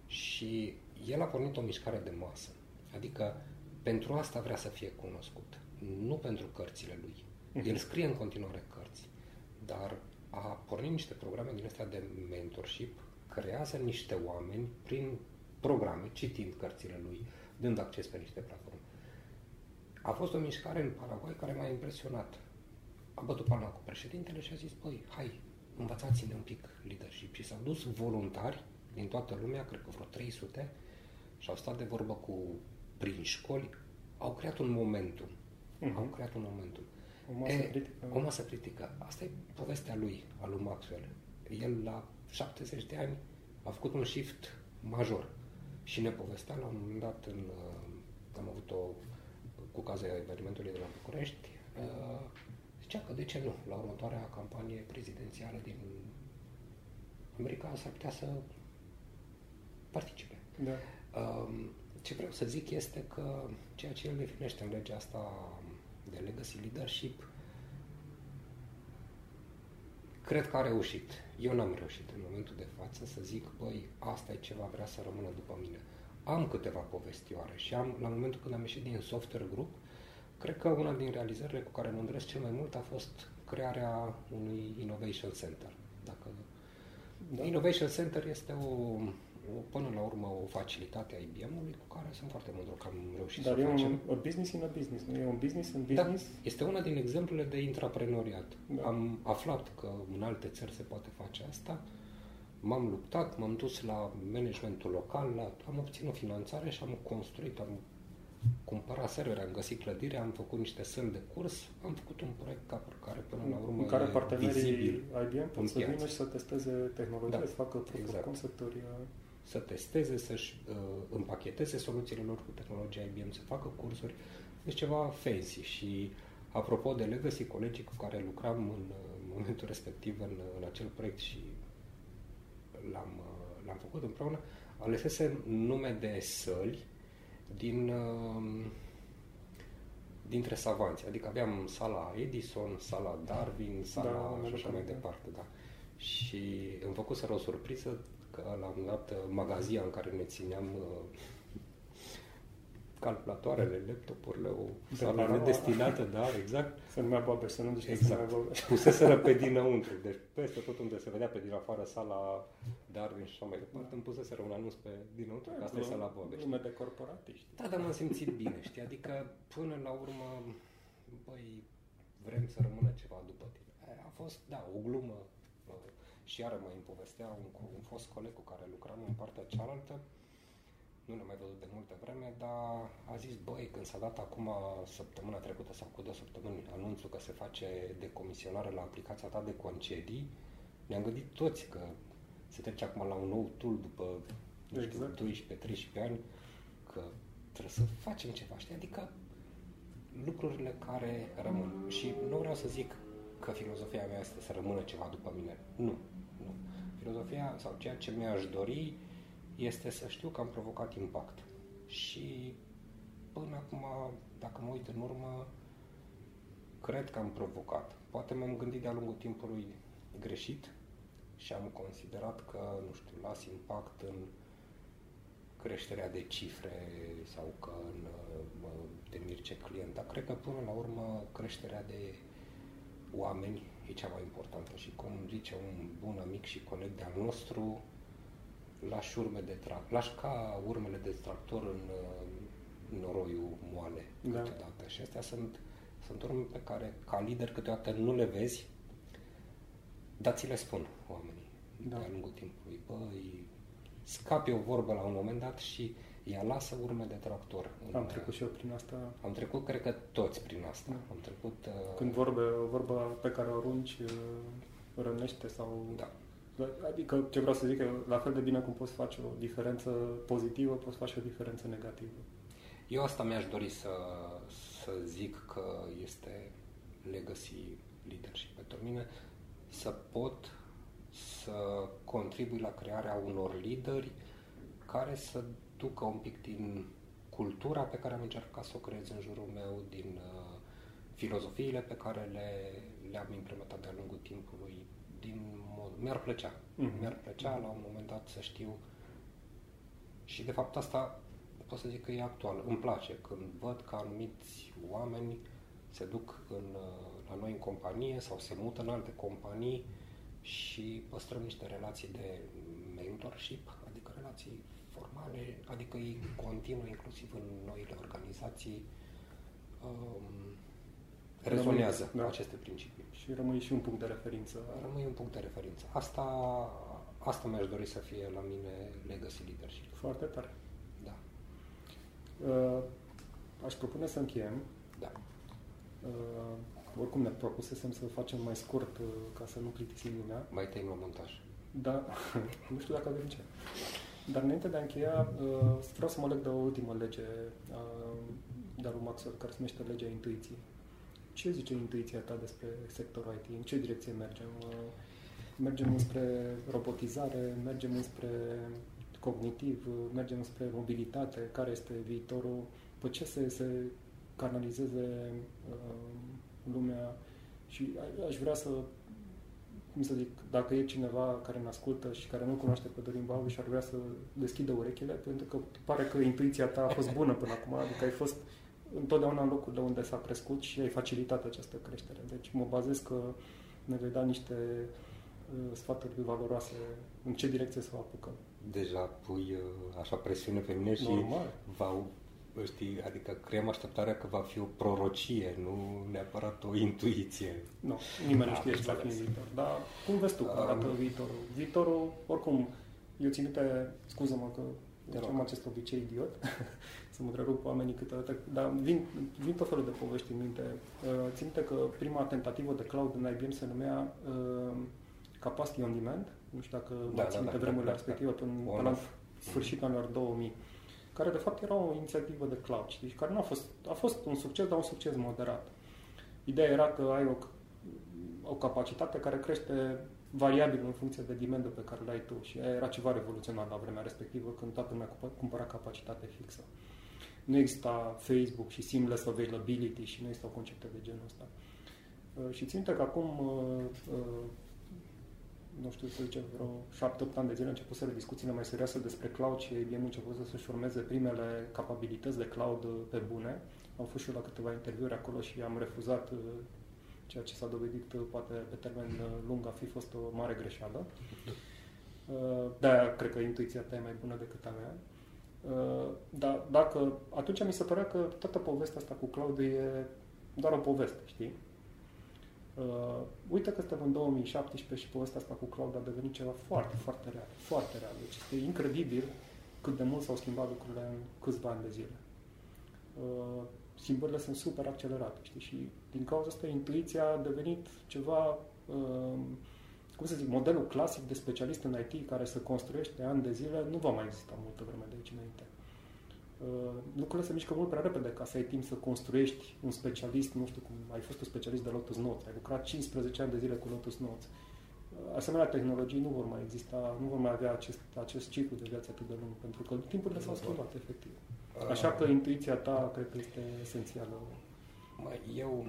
și el a pornit o mișcare de masă. Adică pentru asta vrea să fie cunoscut. nu pentru cărțile lui. El scrie în continuare cărți, dar a pornit niște programe din astea de mentorship, creează niște oameni prin programe, citind cărțile lui, dând acces pe niște platforme. A fost o mișcare în Paraguay care m-a impresionat. A bătut palma cu președintele și a zis, băi, hai, învățați-ne un pic leadership. Și s-au dus voluntari din toată lumea, cred că vreo 300, și au stat de vorbă cu prin școli, au creat un momentum. Uh-huh. Au creat un momentum. O masă e, critică. O masă critică. Asta e povestea lui, a lui Maxwell. El, la 70 de ani, a făcut un shift major. Și ne povestea la un moment dat, în, uh, am avut o, cu ocazia evenimentului de la București, uh, zicea că de ce nu, la următoarea campanie prezidențială din America s-ar putea să participe. Da. Um, ce vreau să zic este că ceea ce el definește în legea asta de legacy leadership, cred că a reușit. Eu n-am reușit în momentul de față să zic, băi, asta e ceva, vrea să rămână după mine. Am câteva povestioare și am, la momentul când am ieșit din software group, cred că una din realizările cu care mă îndresc cel mai mult a fost crearea unui Innovation Center. Dacă da. Innovation Center este o o, până la urmă o facilitate a IBM-ului cu care sunt foarte mândru că am reușit Dar să e facem. un a business in a business, nu? E un business în Da, business? este una din exemplele de intraprenoriat. Da. Am aflat că în alte țări se poate face asta, m-am luptat, m-am dus la managementul local, la, am obținut finanțare și am construit, am cumpărat servere, am găsit clădire, am făcut niște săli de curs, am făcut un proiect ca care până la urmă în care e partenerii vizibil IBM în pot să piață. vină și să testeze tehnologia, Da, să facă proof exact. of concept-uri. Uh, să testeze, să-și uh, împacheteze soluțiile lor cu tehnologia IBM, să facă cursuri. Deci ceva fancy și apropo de legacy, colegii cu care lucram în uh, momentul respectiv în, în acel proiect și l-am, uh, l-am făcut împreună, alesese nume de săli din, uh, dintre savanți. Adică aveam sala Edison, sala Darwin, sala Da, da, am și așa văzut, mai da. departe. Da. Și îmi făcuseră o surpriză că la un moment dat uh, magazia în care ne țineam uh, calculatoarele, laptopurile, o De sală la- nedestinată, da, exact, Se numea Babeș, să nu zici că se Exact. numea Babeș. puseseră pe dinăuntru. Deci peste tot unde se vedea pe din afară sala Darwin și așa mai departe, îmi puseseră un anunț pe dinăuntru, că asta e sala Bobești. Lume de corporatiști. Da, dar m-am simțit bine, știi? Adică, până la urmă, băi, vrem să rămână ceva după tine. Aia A fost, da, o glumă. Uh, Și iară mă îmi povestea un, cu un fost coleg cu care lucram în partea cealaltă. Nu ne-am mai văzut de multă vreme, dar a zis, băi, când s-a dat acum săptămâna trecută sau cu două săptămâni anunțul că se face decomisionare la aplicația ta de concedii, ne-am gândit toți că se trece acum la un nou tool după, nu știu, Exact. 12-13 ani, că trebuie să facem ceva, știi? Adică lucrurile care rămân. Și nu vreau să zic că filozofia mea este să rămână ceva după mine. Nu. Nu. Filozofia sau ceea ce mi-aș dori este să știu că am provocat impact. Și până acum, dacă mă uit în urmă, cred că am provocat. Poate m-am gândit de-a lungul timpului greșit și am considerat că, nu știu, las impact în creșterea de cifre sau că în uh, mă temir ce client, dar cred că până la urmă creșterea de oameni e cea mai importantă și cum zice un bun amic și coleg de-al nostru, lași urme de tra- lași ca urmele de tractor în uh, noroiul moale Da. câteodată. Și astea sunt, sunt urme pe care ca lider câteodată nu le vezi, dar ți le spun oamenii Da. de-a lungul timpului. Băi, scapi o vorbă la un moment dat și ea lasă urme de tractor. în- Am trecut și eu prin asta. Am trecut, cred că toți prin asta. Da. Am trecut... Uh, Când vorbe, o vorbă pe care o arunci uh, rănește sau... Da. Adică ce vreau să zic că la fel de bine cum poți face o diferență pozitivă, poți face o diferență negativă. Eu asta mi-aș dori să, să zic că este legacy leadership pentru mine, să pot să contribui la crearea unor lideri care să ducă un pic din cultura pe care am încercat să o creez în jurul meu, din uh, filozofiile pe care le, le-am implementat de-a lungul timpului, din mod... mi-ar plăcea. Mhm. Mi-ar plăcea la un moment dat să știu și de fapt asta pot să zic că e actual. Îmi place când văd că anumiți oameni se duc în, la noi în companie sau se mută în alte companii și păstrăm niște relații de mentorship, adică relații formale, adică ei continuă inclusiv în noile organizații um, rezonează da. aceste principii. Și rămâi și un punct de referință. Rămâi un punct de referință. Asta, asta mi-aș dori să fie la mine legacy leadership. Foarte tare. Da. Uh, aș propune să încheiem. Da. Uh, oricum ne propusesem să facem mai scurt uh, ca să nu plictisim lumea. Mai tăim la montaj. Da, <laughs> nu știu dacă avem ce. Dar înainte de a încheia, uh, vreau să mă leg de o ultimă lege uh, de lui Maxwell, care se numește legea intuiției. Ce zice intuiția ta despre sectorul IT? În ce direcție mergem? Uh, mergem spre robotizare, mergem spre cognitiv, mergem spre mobilitate, care este viitorul, pe ce se, se canalizeze uh, lumea și aș vrea să cum să zic, dacă e cineva care ne ascultă și care nu cunoaște pe Dorin Bau și ar vrea să deschidă urechile, pentru că pare că intuiția ta a fost bună până acum, adică ai fost întotdeauna în locurile unde s-a crescut și ai facilitat această creștere. Deci mă bazez că ne vei da niște uh, sfaturi valoroase în ce direcție să o apucăm. Deja pui uh, așa presiune pe mine și Normal. va știi, adică creăm așteptarea că va fi o prorocie, nu neapărat o intuiție. Nu, nimeni nu știe ce va fi în viitor. Dar cum vezi tu cum arată um, viitorul? Viitorul, oricum, eu țin minte, scuză-mă că deci am acest obicei idiot, <laughs> să mă întrerup oamenii câteodată, dar vin, vin tot felul de povești în minte. Uh, țin minte că prima tentativă de cloud în IBM se numea uh, Capacity on Demand, nu știu dacă da, mai țin da, da, vremurile da, respective, da, da. până la sfârșitul anilor 2000 care de fapt era o inițiativă de cloud, știi, care nu a fost, a fost un succes, dar un succes moderat. Ideea era că ai o, o capacitate care crește variabil în funcție de demandul pe care l-ai tu și era ceva revoluționar la vremea respectivă când toată lumea cumpăra capacitate fixă. Nu exista Facebook și seamless availability și nu existau concepte de genul ăsta. Uh, și ținte că acum uh, uh, nu știu să zicem, vreo 7-8 ani de zile început discuțiile mai serioase despre cloud și IBM început să-și formeze primele capabilități de cloud pe bune. Am fost și eu la câteva interviuri acolo și am refuzat uh, ceea ce s-a dovedit uh, poate pe termen uh, lung a fi fost o mare greșeală. De-aia cred că intuiția ta e mai bună decât a mea. Dar dacă, atunci mi se părea că toată povestea asta cu cloud e doar o poveste, știi? Uh, uite că suntem în 2017 și povestea asta cu cloud a devenit ceva foarte, foarte real. Foarte real. Deci este incredibil cât de mult s-au schimbat lucrurile în câțiva ani de zile. Uh, schimbările sunt super accelerate, știi? Și din cauza asta intuiția a devenit ceva, uh, cum să zic, modelul clasic de specialist în IT care se construiește ani de zile nu va mai exista multă vreme de aici înainte. Uh, lucrurile se mișcă mult prea repede ca să ai timp să construiești un specialist, nu știu cum, ai fost un specialist de Lotus Notes, ai lucrat 15 ani de zile cu Lotus Notes. Uh, asemenea tehnologii nu vor mai exista, nu vor mai avea acest, acest ciclu de viață atât de lung, pentru că timpurile s-au schimbat, efectiv. Uh. Așa că intuiția ta cred că este esențială. Eu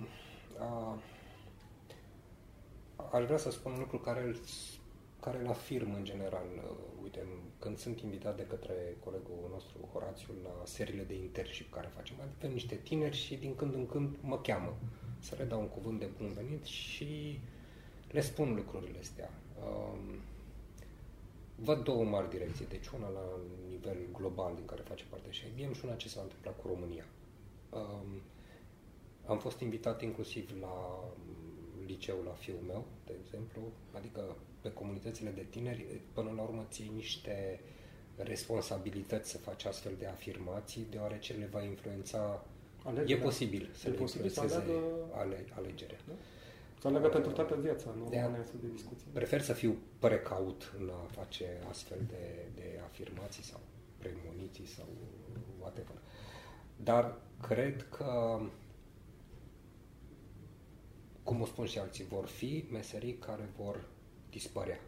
a, aș vrea să spun un lucru care îl, care îl afirm în general uite, când sunt invitat de către colegul nostru, Horațiu, la seriile de internship care facem, avem niște tineri și din când în când mă cheamă să le dau un cuvânt de bun venit și le spun lucrurile astea. Um, văd două mari direcții, deci una la nivel global din care face parte și IBM și una ce s-a întâmplat cu România. Um, am fost invitat inclusiv la liceu la fiul meu, de exemplu, adică pe comunitățile de tineri, până la urmă ții niște responsabilități să faci astfel de afirmații, deoarece le va influența Alegere. E posibil să e le posibil să aleagă... ale, alegerea. Da? Să aleagă uh, pentru toată viața, nu de, de discuții. Prefer să fiu precaut în a face astfel de, de afirmații sau premoniții sau whatever. Dar cred că cum o spun și alții, vor fi meserii care vor dispărea.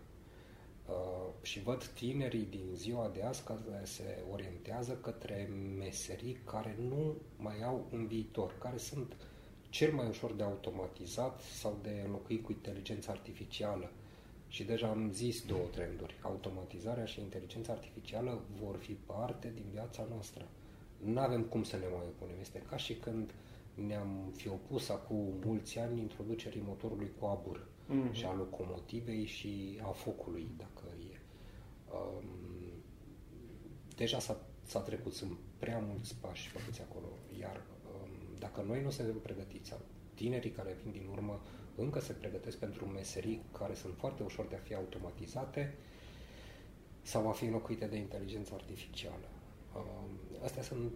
Uh, și văd tinerii din ziua de azi care se orientează către meserii care nu mai au un viitor, care sunt cel mai ușor de automatizat sau de înlocuit cu inteligența artificială. Și deja am zis două trenduri. Automatizarea și inteligența artificială vor fi parte din viața noastră. Nu avem cum să ne mai opunem. Este ca și când ne-am fi opus acum mulți ani introducerii motorului cu abur mm-hmm. și a locomotivei și a focului, dacă e. Um, deja s-a, s-a trecut, sunt prea mulți pași făcuți acolo, iar um, dacă noi nu suntem pregătiți, sau tinerii care vin din urmă încă se pregătesc pentru meserii care sunt foarte ușor de a fi automatizate sau a fi înlocuite de inteligență artificială. Um, astea sunt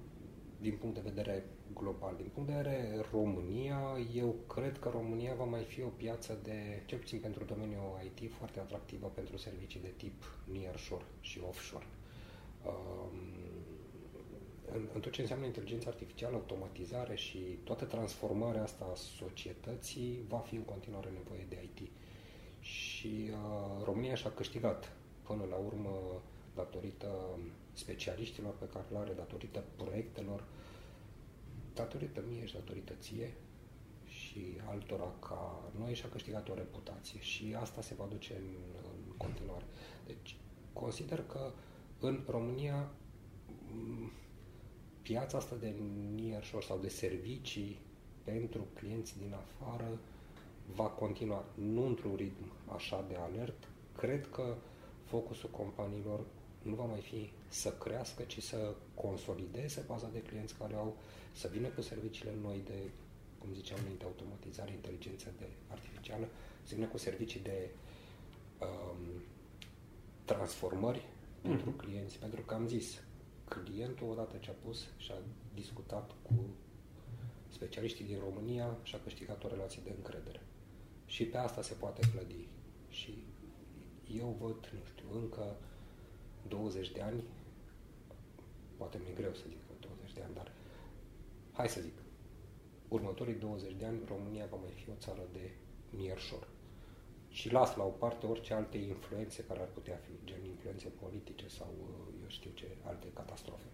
din punct de vedere global. Din punct de vedere România, eu cred că România va mai fi o piață de, cel puțin pentru domeniul IT, foarte atractivă pentru servicii de tip nearshore și offshore. Um, în, în tot ce înseamnă inteligența artificială, automatizare și toată transformarea asta a societății, va fi în continuare nevoie de IT. Și uh, România și-a câștigat până la urmă datorită specialiștilor pe care le are, datorită proiectelor, datorită mie și datorită ție și altora ca noi și-a câștigat o reputație și asta se va duce în, în continuare. Deci consider că în România piața asta de nearshore sau de servicii pentru clienți din afară va continua, nu într-un ritm așa de alert. Cred că focusul companiilor nu va mai fi să crească, ci să consolideze baza de clienți care au, să vină cu serviciile noi de, cum ziceam înainte, automatizare, inteligență de artificială, să vină cu servicii de um, transformări mm-hmm. pentru clienți, pentru că am zis, clientul odată ce a pus și a discutat cu specialiștii din România și a câștigat o relație de încredere. Și pe asta se poate clădi. Și eu văd, nu știu, încă 20 de ani, poate mi-e greu să zic 20 de ani, dar hai să zic, următorii 20 de ani România va mai fi o țară de mierșor. Și las la o parte orice alte influențe care ar putea fi, gen influențe politice sau eu știu ce, alte catastrofe.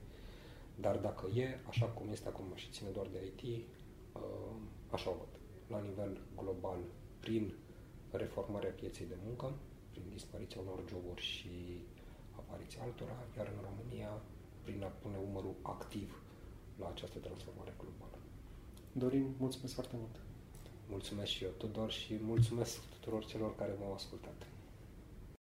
Dar dacă e așa cum este acum și ține doar de IT, uh, așa o văd. La nivel global, prin reformarea pieței de muncă, prin dispariția unor joburi și apariția altora, iar în România prin a pune umărul activ la această transformare globală. Dorin, mulțumesc foarte mult! Mulțumesc și eu, Tudor, și mulțumesc tuturor celor care m-au ascultat.